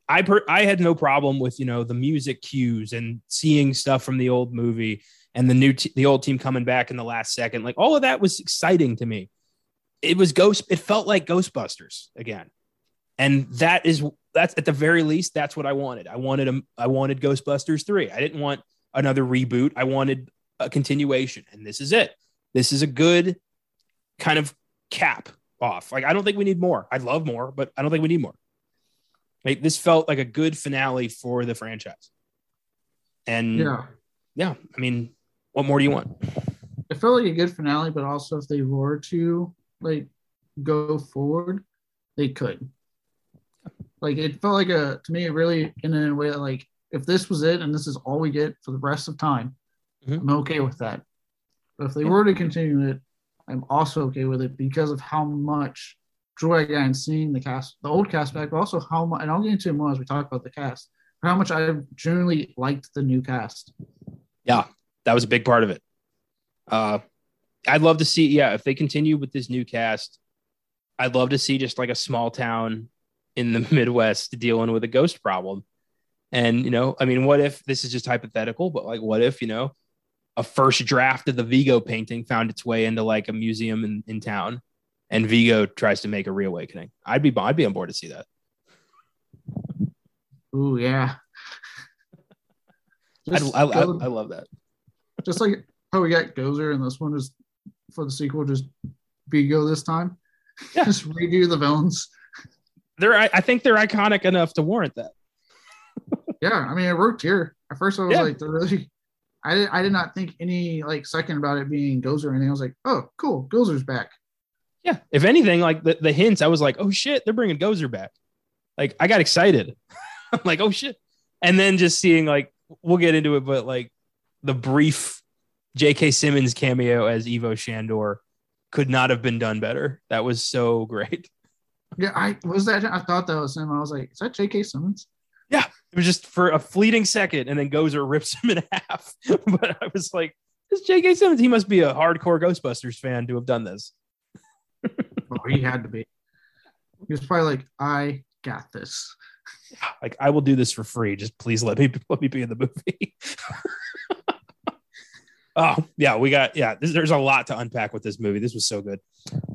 I per- I had no problem with you know the music cues and seeing stuff from the old movie and the new t- the old team coming back in the last second. Like all of that was exciting to me. It was ghost. It felt like Ghostbusters again, and that is that's at the very least that's what I wanted. I wanted a, I wanted Ghostbusters three. I didn't want another reboot. I wanted a continuation, and this is it. This is a good kind of cap off. Like I don't think we need more. I'd love more, but I don't think we need more. Like this felt like a good finale for the franchise. And yeah, yeah. I mean, what more do you want? It felt like a good finale, but also if they were to like go forward, they could. Like it felt like a to me, really in a way that like if this was it and this is all we get for the rest of time, mm-hmm. I'm okay with that. But if they were to continue it, I'm also okay with it because of how much I got seeing the cast, the old cast back, but also how much, and I'll get into it more as we talk about the cast, how much I generally liked the new cast. Yeah, that was a big part of it. Uh, I'd love to see, yeah, if they continue with this new cast, I'd love to see just like a small town in the Midwest dealing with a ghost problem and, you know, I mean, what if this is just hypothetical, but like, what if, you know, a first draft of the Vigo painting found its way into like a museum in, in town and Vigo tries to make a reawakening? I'd be, I'd be on board to see that. Ooh, yeah. I, I, I, I love that. Just like how we got Gozer and this one is for the sequel, just Vigo this time. Yeah. just redo the villains. They're, I, I think they're iconic enough to warrant that yeah, I mean, it worked here. At first, I was yeah. like, they're really. I did, I did not think any like second about it being Gozer or anything. I was like, oh, cool, Gozer's back. Yeah. If anything, like the, the hints, I was like, oh shit, they're bringing Gozer back. Like I got excited. I'm like, oh shit. And then just seeing like, we'll get into it, but like the brief J.K. Simmons cameo as Ivo Shandor could not have been done better. That was so great. Yeah, I was that. I thought that was him. I was like, is that J.K. Simmons? Yeah, it was just for a fleeting second, and then Gozer rips him in half. but I was like, "This J.K. Simmons, he must be a hardcore Ghostbusters fan to have done this." Oh, he had to be. He was probably like, "I got this. Like I will do this for free. Just please let me let me be in the movie. oh yeah, we got yeah. This, there's a lot to unpack with this movie. This was so good.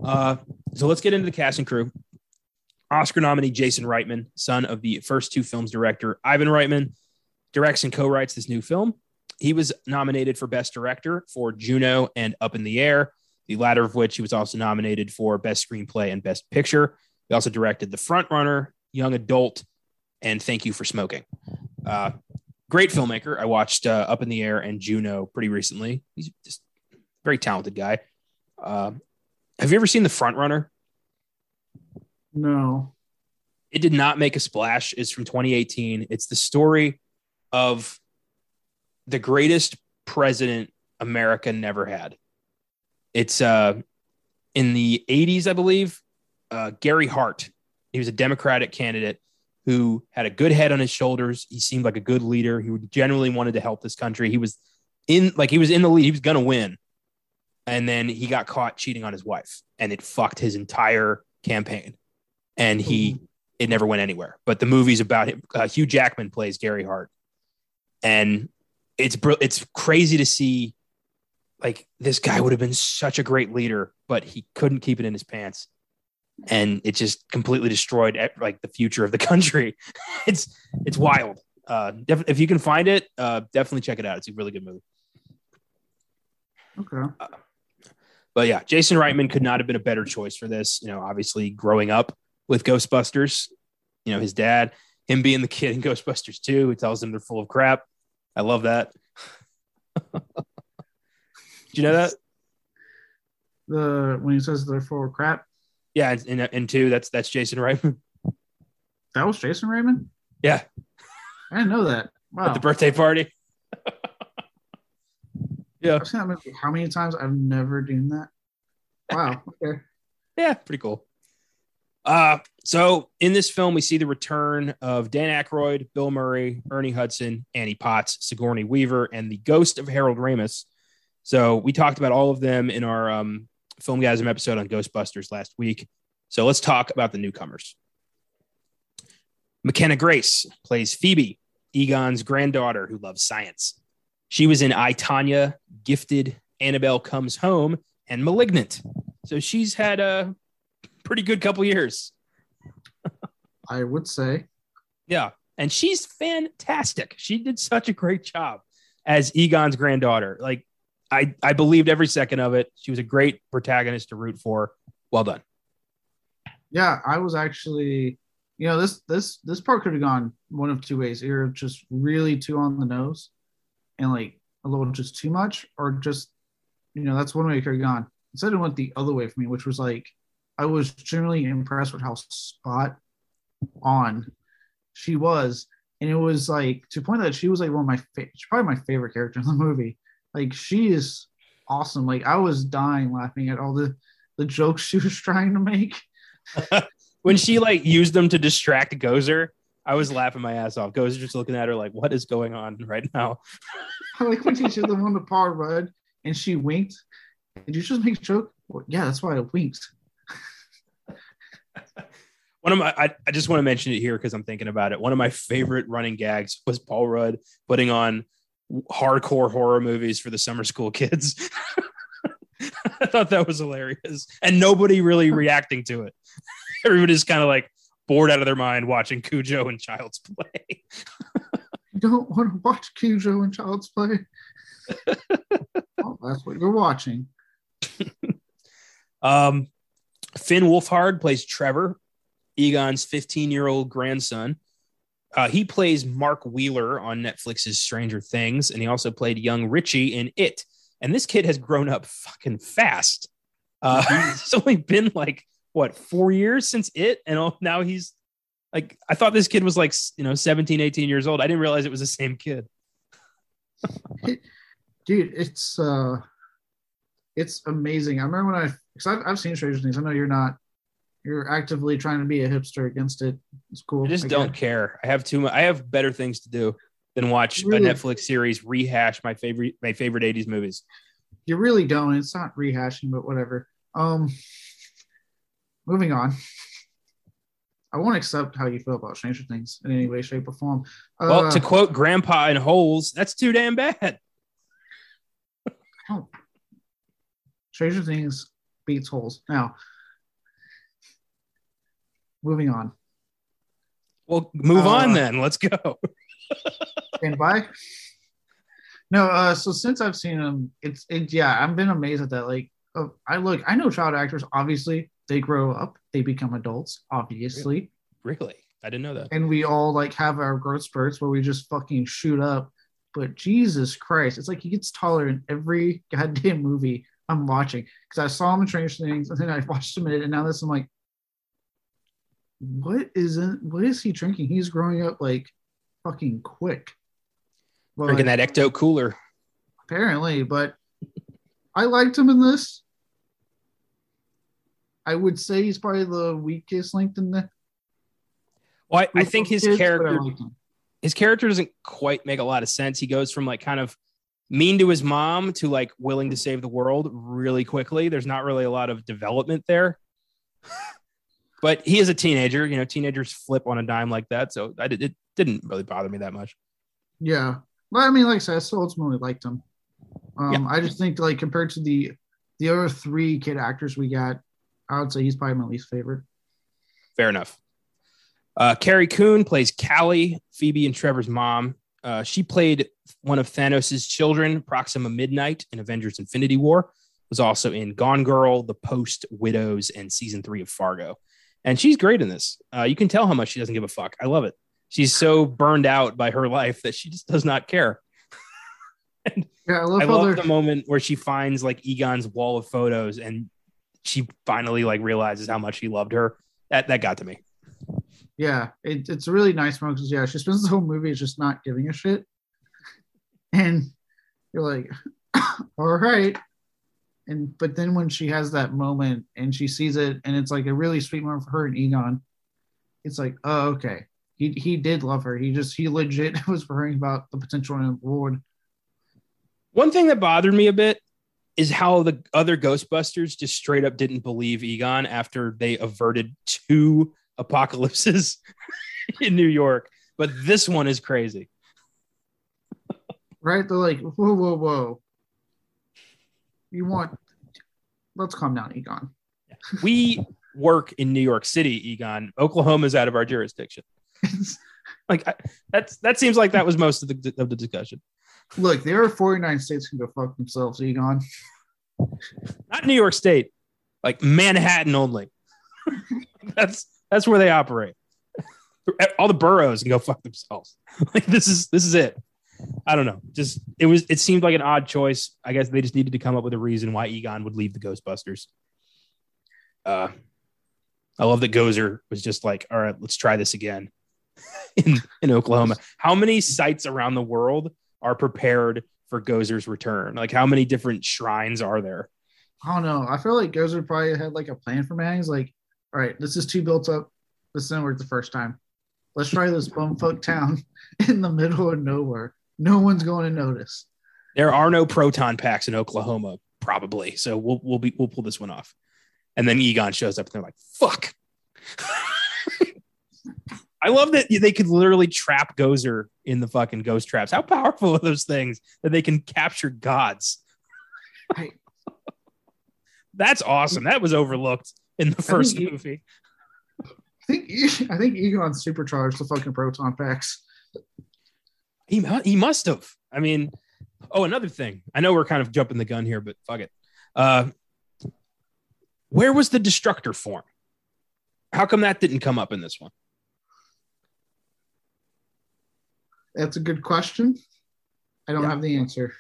Uh, so let's get into the cast and crew. Oscar nominee Jason Reitman, son of the first two films director Ivan Reitman, directs and co-writes this new film. He was nominated for Best Director for Juno and Up in the Air, the latter of which he was also nominated for Best Screenplay and Best Picture. He also directed The Front Runner, Young Adult, and Thank You for Smoking. Uh, great filmmaker. I watched uh, Up in the Air and Juno pretty recently. He's just a very talented guy. Uh, have you ever seen The Front Runner? No. It did not make a splash. It's from 2018. It's the story of the greatest president America never had. It's uh, in the 80s, I believe. Uh, Gary Hart. He was a Democratic candidate who had a good head on his shoulders. He seemed like a good leader. He genuinely wanted to help this country. He was in like he was in the lead. He was gonna win, and then he got caught cheating on his wife, and it fucked his entire campaign. And he mm-hmm. it never went anywhere. But the movie's about him. Uh, Hugh Jackman plays Gary Hart, and it's it's crazy to see. Like this guy would have been such a great leader, but he couldn't keep it in his pants and it just completely destroyed like the future of the country. it's it's wild. Uh, def- if you can find it, uh, definitely check it out. It's a really good movie. Okay. Uh, but yeah, Jason Reitman could not have been a better choice for this. You know, obviously growing up with Ghostbusters, you know, his dad, him being the kid in Ghostbusters 2 who tells them they're full of crap. I love that. Do you know that? The when he says they're full of crap. Yeah, and, and two, that's that's Jason Reitman. That was Jason Reitman. Yeah, I didn't know that. Wow. At the birthday party. yeah, I've seen that movie how many times? I've never done that. Wow. Okay. yeah, pretty cool. Uh, so in this film, we see the return of Dan Aykroyd, Bill Murray, Ernie Hudson, Annie Potts, Sigourney Weaver, and the ghost of Harold Ramis. So we talked about all of them in our um, Filmgazm episode on Ghostbusters last week. So let's talk about the newcomers. McKenna Grace plays Phoebe, Egon's granddaughter who loves science. She was in I, Tonya, Gifted, Annabelle Comes Home, and Malignant. So she's had a pretty good couple years. I would say. Yeah. And she's fantastic. She did such a great job as Egon's granddaughter. Like I I believed every second of it. She was a great protagonist to root for. Well done. Yeah, I was actually, you know, this this this part could have gone one of two ways. Either just really too on the nose, and like a little just too much, or just, you know, that's one way it could have gone. Instead, it went the other way for me, which was like, I was generally impressed with how spot on she was, and it was like to point that she was like one of my fa- probably my favorite character in the movie like she is awesome. Like I was dying laughing at all the the jokes she was trying to make. when she like used them to distract Gozer, I was laughing my ass off. Gozer just looking at her like, what is going on right now? I like when she did the one to Paul Rudd and she winked. Did you just make a joke? Well, yeah, that's why I winked. One of my, I, I just want to mention it here because I'm thinking about it. One of my favorite running gags was Paul Rudd putting on hardcore horror movies for the summer school kids. I thought that was hilarious. And nobody really reacting to it. Everybody's kind of like bored out of their mind watching Cujo and Child's Play. you don't want to watch Cujo and Child's Play. oh, that's what you're watching. um, Finn Wolfhard plays Trevor, Egon's 15 year old grandson. Uh, he plays Mark Wheeler on Netflix's Stranger Things, and he also played young Richie in It. And this kid has grown up fucking fast. Uh, it's only been like what four years since It, and now he's like, I thought this kid was like you know 17, 18 years old. I didn't realize it was the same kid. Dude, it's uh, it's amazing. I remember when I because I've, I've seen Stranger Things. I know you're not you're actively trying to be a hipster against it. It's cool. I just I don't care. I have too much. I have better things to do than watch really? a Netflix series rehash my favorite my favorite '80s movies. You really don't. It's not rehashing, but whatever. Um, moving on. I won't accept how you feel about Stranger Things in any way, shape, or form. Well, Uh, to quote Grandpa in Holes, that's too damn bad. Stranger Things beats holes. Now, moving on. Well, move Uh, on then. Let's go. Stand by. No, uh, so since I've seen him, it's it. Yeah, I've been amazed at that. Like, uh, I look, I know child actors. Obviously, they grow up, they become adults. Obviously, Really? I didn't know that. and we all like have our growth spurts where we just fucking shoot up. But Jesus Christ, it's like he gets taller in every goddamn movie I'm watching. Because I saw him in Stranger Things, and then I watched him in it, and now this I'm like, what is it? What is he drinking? He's growing up like fucking quick. But, Drinking that Ecto Cooler. apparently, but I liked him in this. I would say he's probably the weakest link in the. Well, I, I think his kids, character liked him. his character doesn't quite make a lot of sense. He goes from like kind of mean to his mom to like willing to save the world really quickly. There's not really a lot of development there. But he is a teenager. You know, teenagers flip on a dime like that. So I did, it didn't really bother me that much. Yeah, but I mean, like I said, I still ultimately liked him. Um, Yeah. I just think like compared to the the other three kid actors we got, I would say he's probably my least favorite. Fair enough. Uh, Carrie Coon plays Callie, Phoebe and Trevor's mom. Uh, she played one of Thanos' children, Proxima Midnight, in Avengers Infinity War. Was also in Gone Girl, The Post, Widows, and season three of Fargo. And she's great in this. Uh, you can tell how much she doesn't give a fuck. I love it. She's so burned out by her life that she just does not care. Yeah, I love I love the moment where she finds like Egon's wall of photos and she finally like realizes how much he loved her. That that got to me. yeah, it, it's a really nice moment because yeah, she spends the whole movie just not giving a shit, and you're like, all right, and but then when she has that moment and she sees it and it's like a really sweet moment for her and Egon, it's like, oh okay, he he did love her. He just he legit was worrying about the potential world. One thing that bothered me a bit is how the other Ghostbusters just straight up didn't believe Egon after they averted two apocalypses in New York. But this one is crazy. Right? They're like, whoa, whoa, whoa. You want? Let's calm down, Egon. We work in New York City, Egon. Oklahoma is out of our jurisdiction. Like I, that's that seems like that was most of the of the discussion. Look, there are 49 states can go fuck themselves, Egon. Not New York State, like Manhattan only. that's that's where they operate. All the boroughs can go fuck themselves. Like this is this is it. I don't know. Just it was it seemed like an odd choice. I guess they just needed to come up with a reason why Egon would leave the Ghostbusters. Uh I love that Gozer was just like, all right, let's try this again in, in Oklahoma. How many sites around the world are prepared for Gozer's return? Like how many different shrines are there? I don't know. I feel like Gozer probably had like a plan for man. He's like, all right, this is too built up. This didn't work the first time. Let's try this bumfuck town in the middle of nowhere. No one's going to notice. There are no proton packs in Oklahoma, probably. So we'll we'll be we'll pull this one off. And then Egon shows up and they're like, fuck. I love that they could literally trap Gozer in the fucking ghost traps. How powerful are those things that they can capture gods? I- That's awesome. That was overlooked in the first think movie. I think I think Egon's supercharged the fucking proton packs. He, he must have. I mean, oh, another thing. I know we're kind of jumping the gun here, but fuck it. Uh, where was the destructor form? How come that didn't come up in this one? That's a good question. I don't Yeah. have the answer.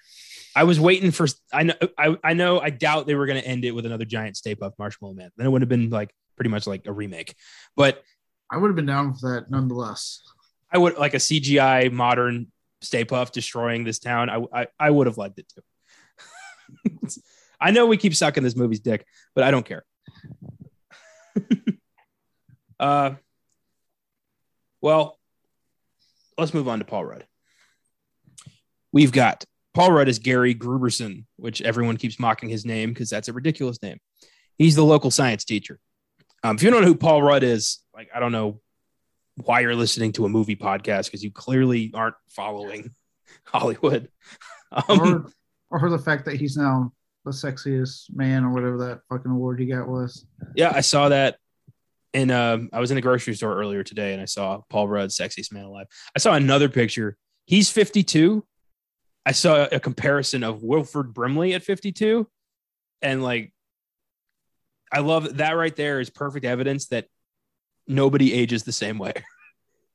I was waiting for. I know. I, I know. I doubt they were going to end it with another giant Stay Puft Marshmallow Man. Then it would have been like pretty much like a remake. But I would have been down for that nonetheless. I would like a CGI modern Stay Puft destroying this town. I I, I would have liked it too. I know we keep sucking this movie's dick, but I don't care. uh, well, let's move on to Paul Rudd. We've got Paul Rudd as Gary Gruberson, which everyone keeps mocking his name because that's a ridiculous name. He's the local science teacher. Um, if you don't know who Paul Rudd is, like I don't know why you're listening to a movie podcast because you clearly aren't following Hollywood. Um, or, or the fact that he's now the sexiest man or whatever that fucking award he got was. Yeah, I saw that. And um, I was in the grocery store earlier today and I saw Paul Rudd, sexiest man alive. I saw another picture. He's 52. I saw a comparison of Wilford Brimley at 52. And like, I love that right there is perfect evidence that nobody ages the same way.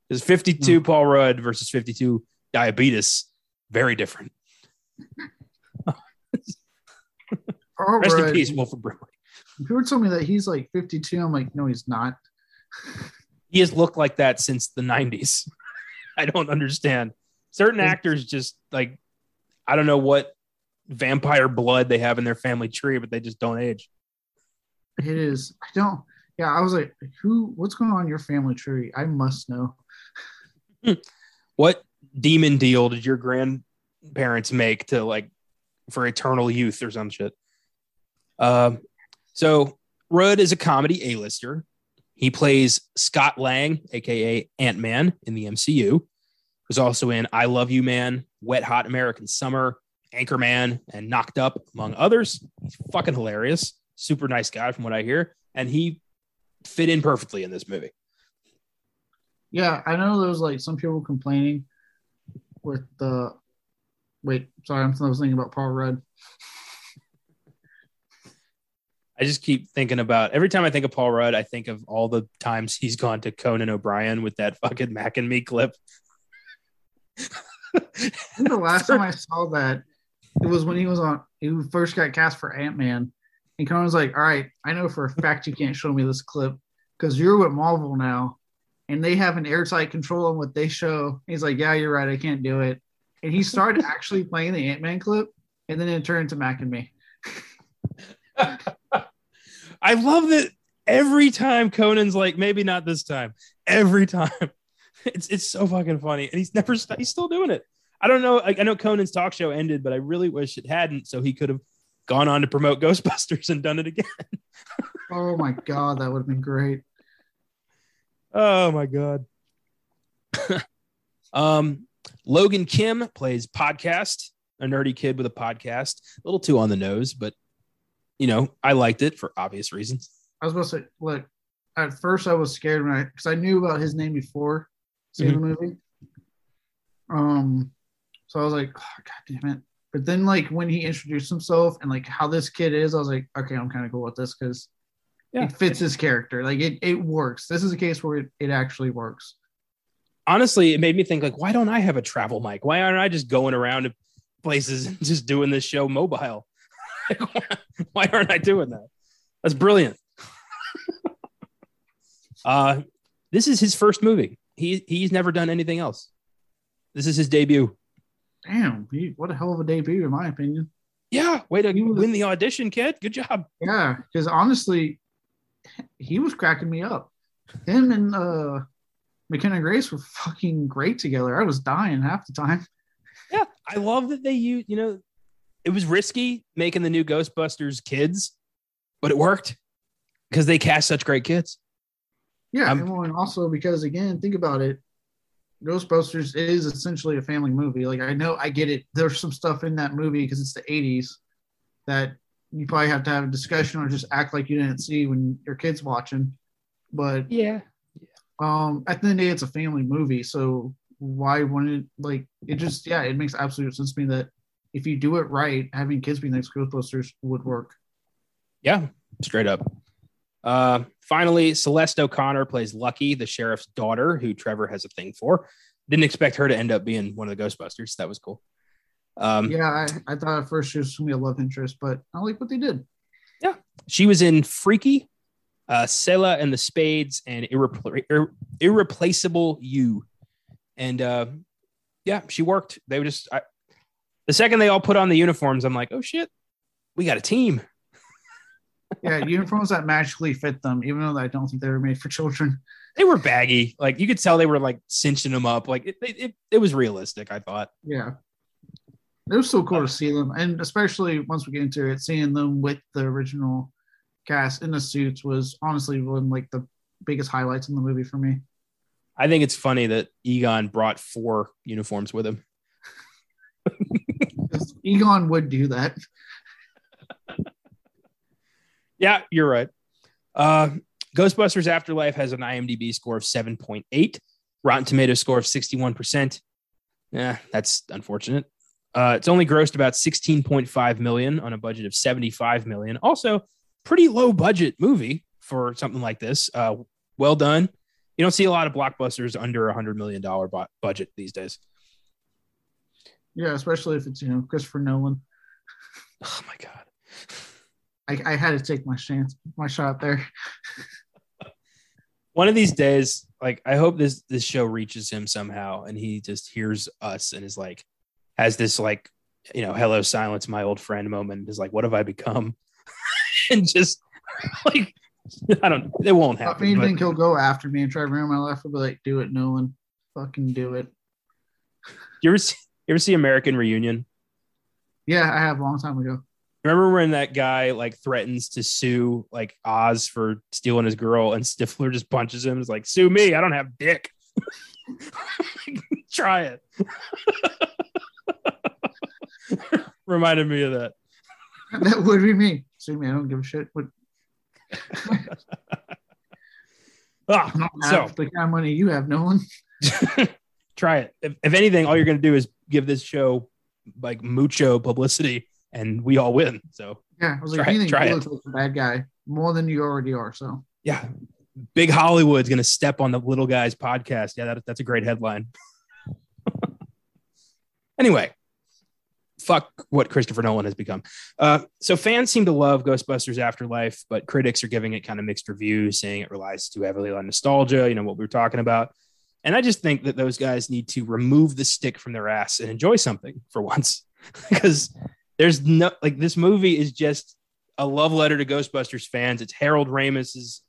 Because 52 mm. Paul Rudd versus 52 diabetes, very different. Rest in peace, Wolf Wilford Brimley. People told me that he's like 52. I'm like, no, he's not. He has looked like that since the 90s. I don't understand. Certain actors just like, I don't know what vampire blood they have in their family tree, but they just don't age. It is. I don't. Yeah, I was like, who? What's going on your family tree? I must know. what demon deal did your grandparents make to like for eternal youth or some shit? Um, so Rudd is a comedy A-lister. He plays Scott Lang, aka Ant Man, in the MCU. Was also in I Love You Man, Wet Hot American Summer, Anchorman, and Knocked Up, among others. He's fucking hilarious. Super nice guy, from what I hear, and he fit in perfectly in this movie. Yeah, I know there was like some people complaining with the. Wait, sorry, I'm I was thinking about Paul Rudd. I just keep thinking about every time I think of Paul Rudd, I think of all the times he's gone to Conan O'Brien with that fucking Mac and Me clip. the last time I saw that, it was when he was on. He first got cast for Ant Man, and Conan was like, "All right, I know for a fact you can't show me this clip because you're with Marvel now, and they have an airtight control on what they show." He's like, "Yeah, you're right. I can't do it." And he started actually playing the Ant Man clip, and then it turned into Mac and Me. I love that every time Conan's like, maybe not this time. Every time, it's it's so fucking funny, and he's never he's still doing it. I don't know. I, I know Conan's talk show ended, but I really wish it hadn't, so he could have gone on to promote Ghostbusters and done it again. oh my god, that would have been great. Oh my god. um, Logan Kim plays podcast, a nerdy kid with a podcast. A little too on the nose, but you know, I liked it for obvious reasons. I was about to say, look, at first I was scared when I because I knew about his name before seeing mm-hmm. the movie. Um, so I was like, oh, God damn it. But then, like, when he introduced himself and like how this kid is, I was like, okay, I'm kind of cool with this because yeah. it fits his character. Like, it, it works. This is a case where it, it actually works. Honestly, it made me think, like, why don't I have a travel mic? Why aren't I just going around to places and just doing this show mobile? why aren't I doing that? That's brilliant. uh, this is his first movie. He he's never done anything else. This is his debut. Damn, what a hell of a debut, in my opinion. Yeah, way to was, win the audition, kid. Good job. Yeah, because honestly, he was cracking me up. Him and uh McKenna Grace were fucking great together. I was dying half the time. Yeah, I love that they use, you know, it was risky making the new Ghostbusters kids, but it worked because they cast such great kids. Yeah, um, and also because again, think about it. Ghostbusters is essentially a family movie. Like I know I get it. There's some stuff in that movie because it's the 80s that you probably have to have a discussion or just act like you didn't see when your kids watching. But yeah, um, at the end of the day, it's a family movie. So why wouldn't it like it just yeah, it makes absolute sense to me that if you do it right, having kids be next Ghostbusters would work. Yeah, straight up. Uh, finally, Celeste O'Connor plays Lucky, the sheriff's daughter, who Trevor has a thing for. Didn't expect her to end up being one of the Ghostbusters. That was cool. Um, yeah, I, I thought at first she was going to be a love interest, but I like what they did. Yeah, she was in Freaky, uh, Selah and the Spades, and Irrepl- Ir- Irreplaceable You. And uh, yeah, she worked. They were just I, the second they all put on the uniforms, I'm like, oh shit, we got a team. Yeah, uniforms that magically fit them, even though I don't think they were made for children. They were baggy. Like you could tell they were like cinching them up. Like it, it, it was realistic, I thought. Yeah. It was so cool to uh, see them. And especially once we get into it, seeing them with the original cast in the suits was honestly one like the biggest highlights in the movie for me. I think it's funny that Egon brought four uniforms with him. Egon would do that. yeah, you're right. Uh, Ghostbusters Afterlife has an IMDb score of 7.8, Rotten Tomato score of 61%. Yeah, that's unfortunate. Uh, it's only grossed about 16.5 million on a budget of 75 million. Also, pretty low budget movie for something like this. Uh, well done. You don't see a lot of blockbusters under a hundred million dollar budget these days. Yeah, especially if it's you know Christopher Nolan. Oh my god. I, I had to take my chance, my shot there. One of these days, like I hope this this show reaches him somehow, and he just hears us and is like, has this like, you know, hello silence, my old friend moment. Is like, what have I become? and just like, I don't. It won't happen. I mean, think he'll go after me and try to ruin my life. I'll be like, do it, Nolan. Fucking do it. You ever see, you ever see American Reunion? Yeah, I have a long time ago. Remember when that guy like threatens to sue like Oz for stealing his girl, and Stifler just punches him? It's like, sue me, I don't have dick. Try it. Reminded me of that. That would be me. Sue me, I don't give a shit. What? ah, so the kind of money you have, no one. try it. If, if anything, all you're going to do is give this show like mucho publicity and we all win. So yeah, I was like, try, anything try it. A bad guy more than you already are. So yeah, big Hollywood's going to step on the little guy's podcast. Yeah, that, that's a great headline. anyway, fuck what Christopher Nolan has become. Uh, so fans seem to love Ghostbusters Afterlife, but critics are giving it kind of mixed reviews, saying it relies too heavily on nostalgia. You know what we were talking about. And I just think that those guys need to remove the stick from their ass and enjoy something for once, because there's no like this movie is just a love letter to Ghostbusters fans. It's Harold Ramis's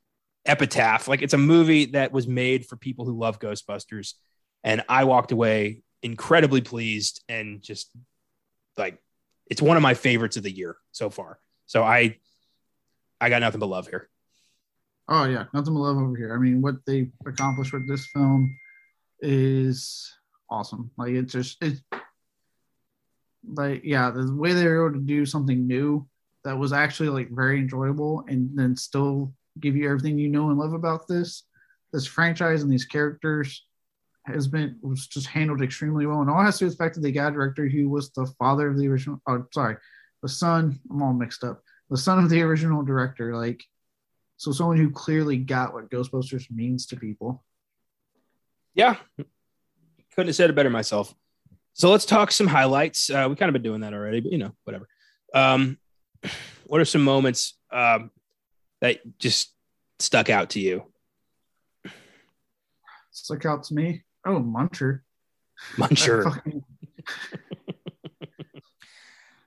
epitaph. Like it's a movie that was made for people who love Ghostbusters, and I walked away incredibly pleased and just like it's one of my favorites of the year so far. So I I got nothing but love here. Oh yeah, nothing but love over here. I mean, what they accomplished with this film is awesome. Like it's just it's like yeah, the way they were able to do something new that was actually like very enjoyable and then still give you everything you know and love about this this franchise and these characters has been was just handled extremely well. And all has to do with the fact that they got a director who was the father of the original. Oh, sorry, the son. I'm all mixed up. The son of the original director. Like, so someone who clearly got what Ghostbusters means to people. Yeah, couldn't have said it better myself. So let's talk some highlights. Uh, we kind of been doing that already, but you know, whatever. Um, what are some moments um, that just stuck out to you? Stuck out to me. Oh, Muncher. Muncher.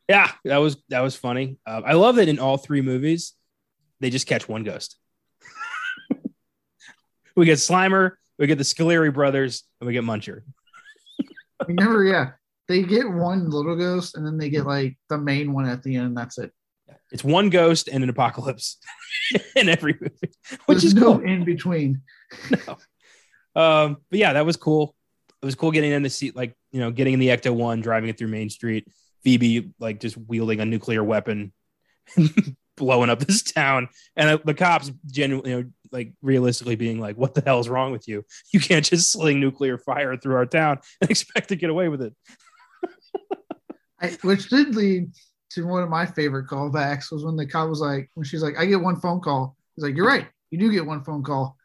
yeah, that was that was funny. Uh, I love that in all three movies, they just catch one ghost. we get Slimer, we get the Scoleri brothers, and we get Muncher. We never, yeah. They get one little ghost, and then they get like the main one at the end. That's it. It's one ghost and an apocalypse in every movie, which There's is no cool. in between. No. Um, but yeah, that was cool it was cool getting in the seat, like you know, getting in the Ecto One, driving it through Main Street. Phoebe like just wielding a nuclear weapon, blowing up this town, and the cops genuinely, you know, like realistically being like, "What the hell is wrong with you? You can't just sling nuclear fire through our town and expect to get away with it." I, which did lead to one of my favorite callbacks was when the cop was like, when she's like, "I get one phone call." He's like, "You're right, you do get one phone call."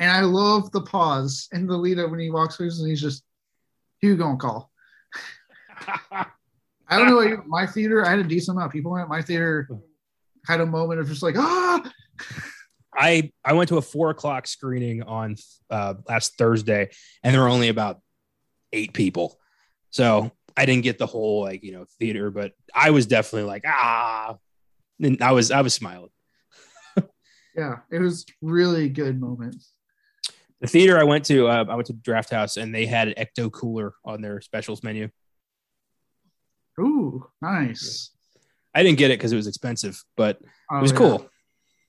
And I love the pause and the lead up when he walks through and he's just, who gonna call? I don't know. My theater, I had a decent amount of people at my theater. Had a moment of just like ah. I I went to a four o'clock screening on uh, last Thursday, and there were only about eight people, so I didn't get the whole like you know theater, but I was definitely like ah, and I was I was smiling. yeah, it was really good moment the theater I went to, uh, I went to Draft House, and they had an Ecto Cooler on their specials menu. Ooh, nice. I didn't get it because it was expensive, but oh, it was yeah. cool.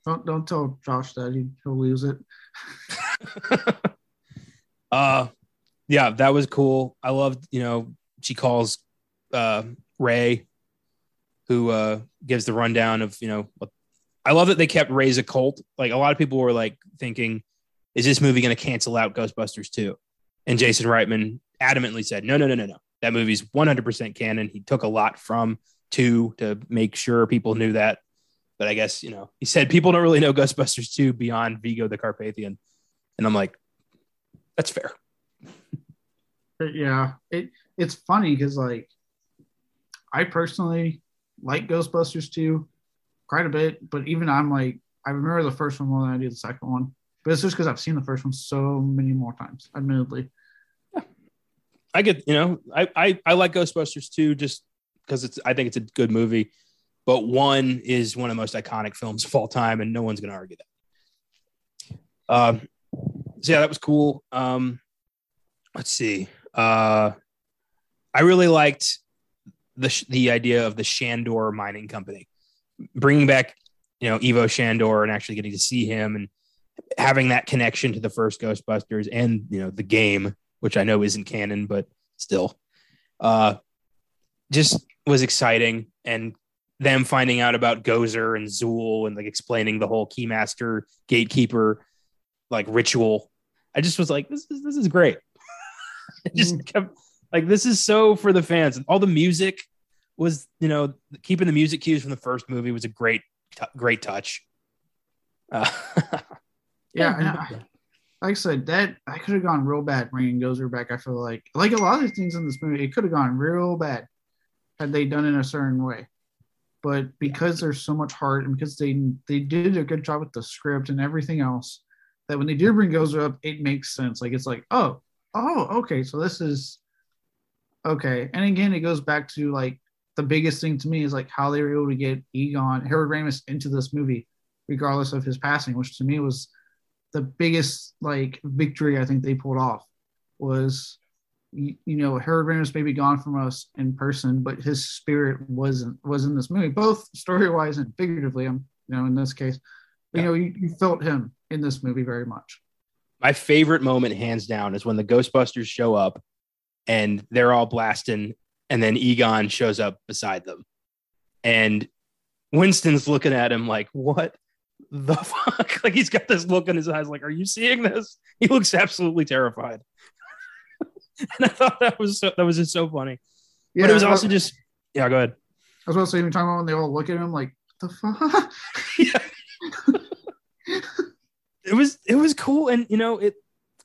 Don't don't tell Josh that he, he'll lose it. uh yeah, that was cool. I loved, you know, she calls uh Ray who uh gives the rundown of, you know, I love that they kept Ray's Occult. Like a lot of people were like thinking, is this movie going to cancel out Ghostbusters 2? And Jason Reitman adamantly said, no, no, no, no, no. That movie's 100% canon. He took a lot from two to make sure people knew that. But I guess, you know, he said people don't really know Ghostbusters 2 beyond Vigo the Carpathian. And I'm like, that's fair. Yeah. It it's funny because like I personally like Ghostbusters 2 quite a bit, but even I'm like, I remember the first one more than I do the second one. But it's just because I've seen the first one so many more times, admittedly. Yeah. I get, you know, I, I, I like Ghostbusters 2 just because it's I think it's a good movie, but one is one of the most iconic films of all time, and no one's going to argue that. Um, so yeah, that was cool. Um, let's see. Uh, I really liked the the idea of the Shandor Mining Company, bringing back you know Ivo Shandor and actually getting to see him and having that connection to the first Ghostbusters and you know the game, which I know isn't canon, but still, uh, just was exciting. And them finding out about Gozer and Zuul and like explaining the whole Keymaster Gatekeeper like ritual. I just was like, this is this is great. it just mm. kept like this is so for the fans. And all the music was, you know, keeping the music cues from the first movie was a great, t- great touch. Uh, yeah, like I said, that I could have gone real bad bringing Gozer back. I feel like, like a lot of things in this movie, it could have gone real bad had they done it a certain way. But because there's so much heart and because they they did a good job with the script and everything else, that when they do bring Gozer up, it makes sense. Like it's like, oh, oh, okay, so this is okay. And again, it goes back to like the biggest thing to me is like how they were able to get Egon Harold Ramis into this movie, regardless of his passing, which to me was the biggest like victory I think they pulled off was you, you know Harold Ramis may be gone from us in person, but his spirit wasn't was in this movie, both story wise and figuratively. I'm um, you know in this case, yeah. you know you, you felt him in this movie very much. My favorite moment, hands down, is when the Ghostbusters show up and they're all blasting, and then Egon shows up beside them, and Winston's looking at him like, "What the fuck?" like he's got this look in his eyes, like, "Are you seeing this?" He looks absolutely terrified. and I thought that was so, that was just so funny. Yeah, but it was also was, just yeah. Go ahead. I was about to say, about when they all look at him like the fuck. yeah. it was it was cool, and you know it.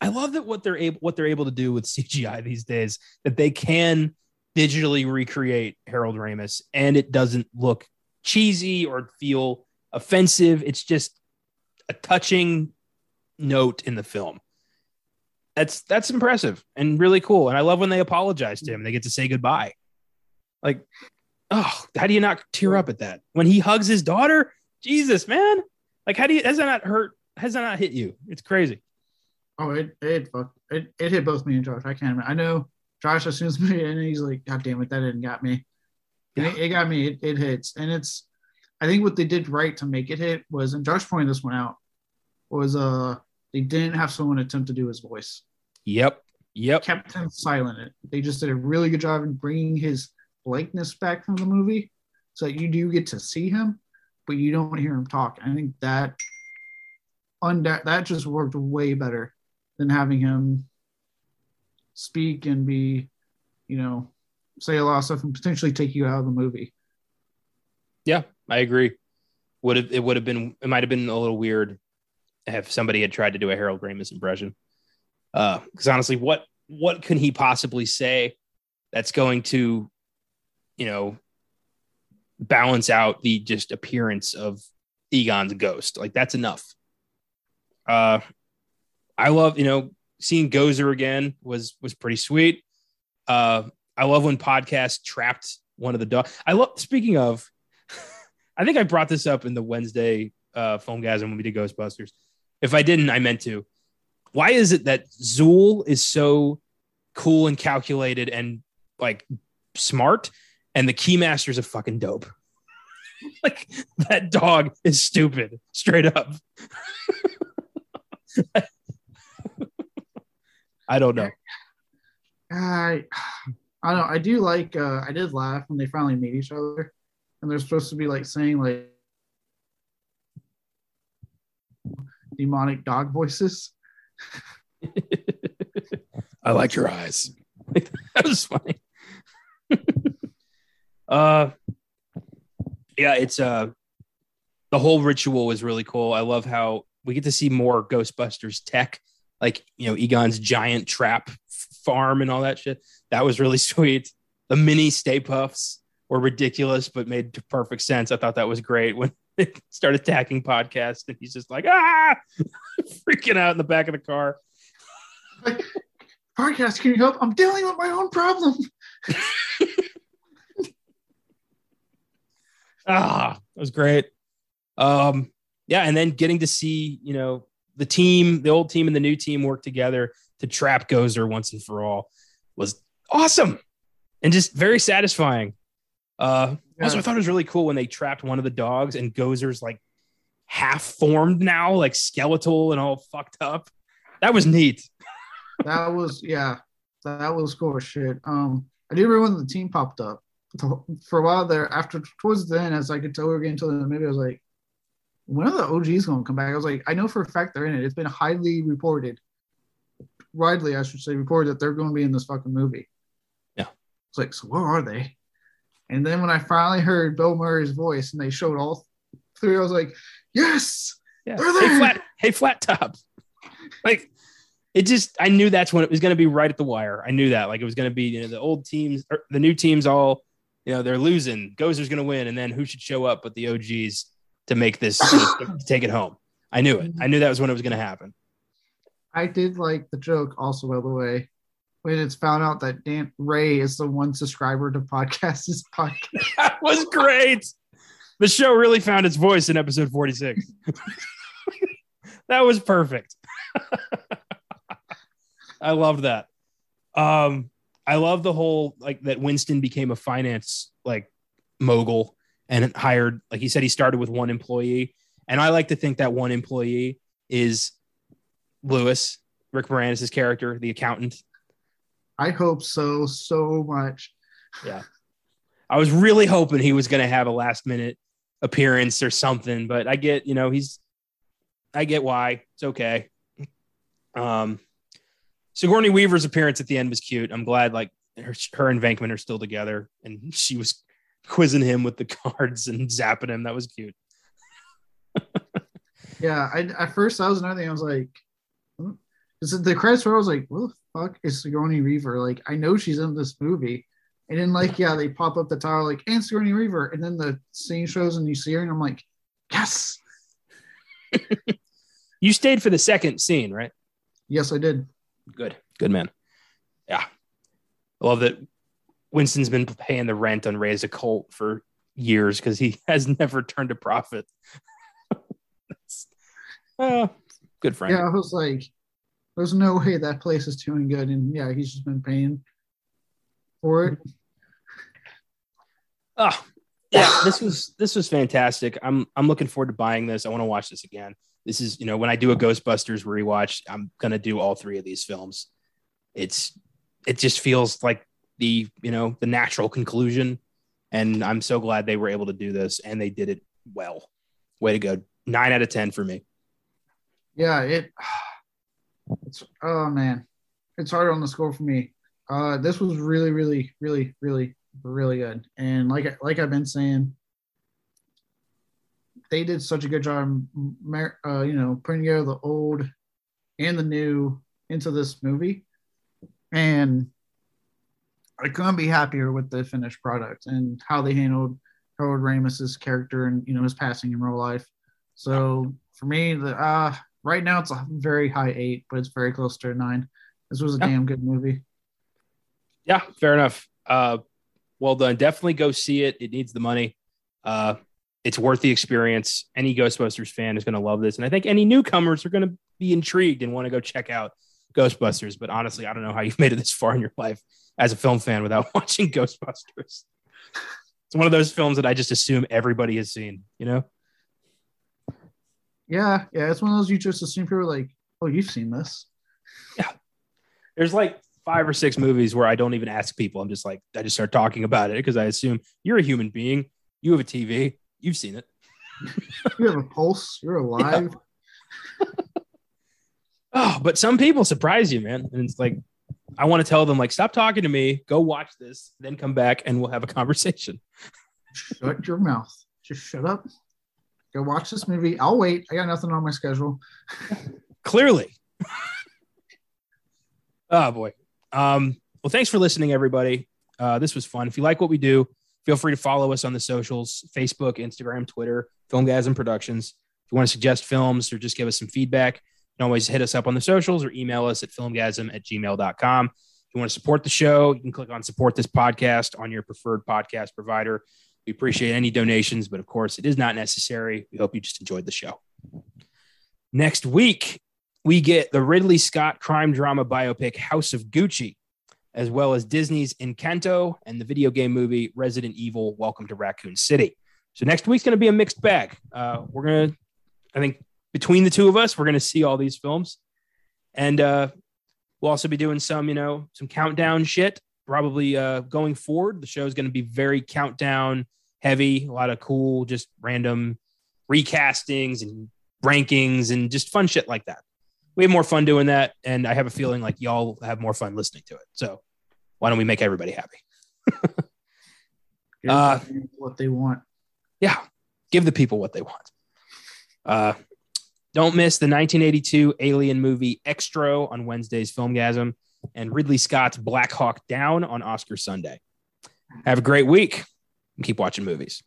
I love that what they're able what they're able to do with CGI these days that they can digitally recreate Harold Ramis and it doesn't look cheesy or feel offensive. It's just a touching note in the film that's that's impressive and really cool. And I love when they apologize to him. They get to say goodbye. Like, oh, how do you not tear up at that when he hugs his daughter? Jesus, man! Like, how do you? Has that not hurt? Has that not hit you? It's crazy. Oh, it it it, it hit both me and Josh. I can't. I know Josh as soon as me and he's like, God damn it, that didn't got me. Yeah. It, it, got me. It, it hits, and it's. I think what they did right to make it hit was, and Josh pointed this one out, was uh they didn't have someone attempt to do his voice. Yep. Yep. Kept him silent. They just did a really good job in bringing his likeness back from the movie so that you do get to see him, but you don't hear him talk. I think that unda- that just worked way better than having him speak and be, you know, say a lot of stuff and potentially take you out of the movie. Yeah, I agree. Would have it would have been it might have been a little weird if somebody had tried to do a Harold Ramis impression. Because uh, honestly, what what can he possibly say that's going to, you know, balance out the just appearance of Egon's ghost? Like that's enough. Uh, I love you know seeing Gozer again was was pretty sweet. Uh, I love when podcast trapped one of the dogs. I love speaking of. I think I brought this up in the Wednesday uh, Filmgazm when we did Ghostbusters. If I didn't, I meant to why is it that Zuul is so cool and calculated and like smart, and the Keymaster's a fucking dope? like that dog is stupid, straight up. I don't know. I I don't know. I do like uh I did laugh when they finally meet each other and they're supposed to be like saying like demonic dog voices. I like your eyes. that was funny. uh yeah, it's uh the whole ritual was really cool. I love how we get to see more Ghostbusters tech, like you know, Egon's giant trap farm and all that shit. That was really sweet. The mini Stay Puffs were ridiculous, but made perfect sense. I thought that was great when they start attacking podcast and he's just like ah freaking out in the back of the car. Like, podcast, can you help? I'm dealing with my own problem. ah, that was great. Um, yeah, and then getting to see, you know, the team, the old team and the new team work together to trap Gozer once and for all was awesome and just very satisfying. Uh, yeah. Also, I thought it was really cool when they trapped one of the dogs and Gozer's like half formed now, like skeletal and all fucked up. That was neat. that was yeah, that was cool shit. Um, I do remember when the team popped up for a while there. After towards the end, as I could tell we were getting to the maybe I was like, when are the OGs going to come back? I was like, I know for a fact they're in it. It's been highly reported, widely, I should say, reported that they're going to be in this fucking movie. Yeah. It's like, so where are they? And then when I finally heard Bill Murray's voice and they showed all three, I was like, yes, yeah. they're there. Hey, flat, hey, flat top. like, it just, I knew that's when it was going to be right at the wire. I knew that. Like, it was going to be, you know, the old teams, the new teams all, you know, they're losing. Gozer's going to win. And then who should show up but the OGs? to make this to take it home. I knew it. I knew that was when it was going to happen. I did like the joke also, by the way, when it's found out that Dan Ray is the one subscriber to podcast his podcast. that was great. The show really found its voice in episode 46. that was perfect. I love that. Um, I love the whole like that Winston became a finance like mogul and hired, like he said, he started with one employee. And I like to think that one employee is Louis, Rick Moranis' character, the accountant. I hope so, so much. Yeah. I was really hoping he was going to have a last minute appearance or something, but I get, you know, he's, I get why. It's okay. Um, Sigourney Weaver's appearance at the end was cute. I'm glad like her, her and Venkman are still together and she was quizzing him with the cards and zapping him. That was cute. yeah, I at first that was another thing. I was like, because the credits were, I was like, what the fuck is Sigourney Weaver? Like, I know she's in this movie. And then like, yeah, they pop up the title like and Sigourney Weaver, and then the scene shows and you see her, and I'm like, yes. you stayed for the second scene, right? Yes, I did. Good, good man. Yeah, I love that Winston's been paying the rent on Ray's Occult for years because he has never turned a profit. uh, good friend. Yeah, I was like, there's no way that place is doing good. And yeah, he's just been paying for it. Oh, yeah, this was this was fantastic. I'm I'm looking forward to buying this. I want to watch this again. This is, you know, when I do a Ghostbusters rewatch, I'm gonna do all three of these films. It's it just feels like the you know the natural conclusion and i'm so glad they were able to do this and they did it well way to go nine out of ten for me yeah it it's oh man. It's hard on the score for me. Uh this was really really really really really good. And like like i've been saying they did such a good job uh, you know putting the old and the new into this movie. And I couldn't be happier with the finished product and how they handled Harold Ramis's character and you know his passing in real life. So for me, the uh, right now it's a very high eight, but it's very close to a nine. This was a yeah. damn good movie. Yeah, fair enough. Uh, well done. Definitely go see it. It needs the money. Uh, it's worth the experience. Any Ghostbusters fan is going to love this, and I think any newcomers are going to be intrigued and want to go check out Ghostbusters. But honestly, I don't know how you've made it this far in your life as a film fan without watching Ghostbusters. It's It's one of those films that I just assume everybody has seen, you know? Yeah, yeah. It's one of those you just assume people are like, oh, you've seen this. Yeah, there's like five or six movies where I don't even ask people. I'm just like, I just start talking about it because I assume you're a human being. You have a TV. You've seen it. You have a pulse. You're alive. Oh, but some people surprise you, man. And it's like, I want to tell them, like, stop talking to me, go watch this, then come back and we'll have a conversation. Shut your mouth. Just shut up. Go watch this movie. I'll wait. I got nothing on my schedule. Clearly. oh boy. Um, well, thanks for listening, everybody. Uh, this was fun. If you like what we do, feel free to follow us on the socials Facebook, Instagram, Twitter, Filmgazm Productions. If you want to suggest films or just give us some feedback, you can always hit us up on the socials or email us at filmgazm at gmail.com. If you want to support the show, you can click on support this podcast on your preferred podcast provider. We appreciate any donations, but of course, it is not necessary. We hope you just enjoyed the show. Next week, we get the Ridley Scott crime drama biopic House of Gucci, as well as Disney's Encanto and the video game movie Resident Evil Welcome to Raccoon City. So next week's going to be a mixed bag. Uh, we're going to, I think, between the two of us, we're going to see all these films. And uh, we'll also be doing some, you know, some countdown shit. Probably uh, going forward, the show is going to be very countdown heavy. A lot of cool, just random recastings and rankings and just fun shit like that. We have more fun doing that, and I have a feeling like y'all have more fun listening to it. So why don't we make everybody happy? Give Uh, what they want. yeah, give the people what they want. Uh, don't miss the 1982 Alien movie Xtro on Wednesday's Filmgazm and Ridley Scott's Black Hawk Down on Oscar Sunday. Have a great week and keep watching movies.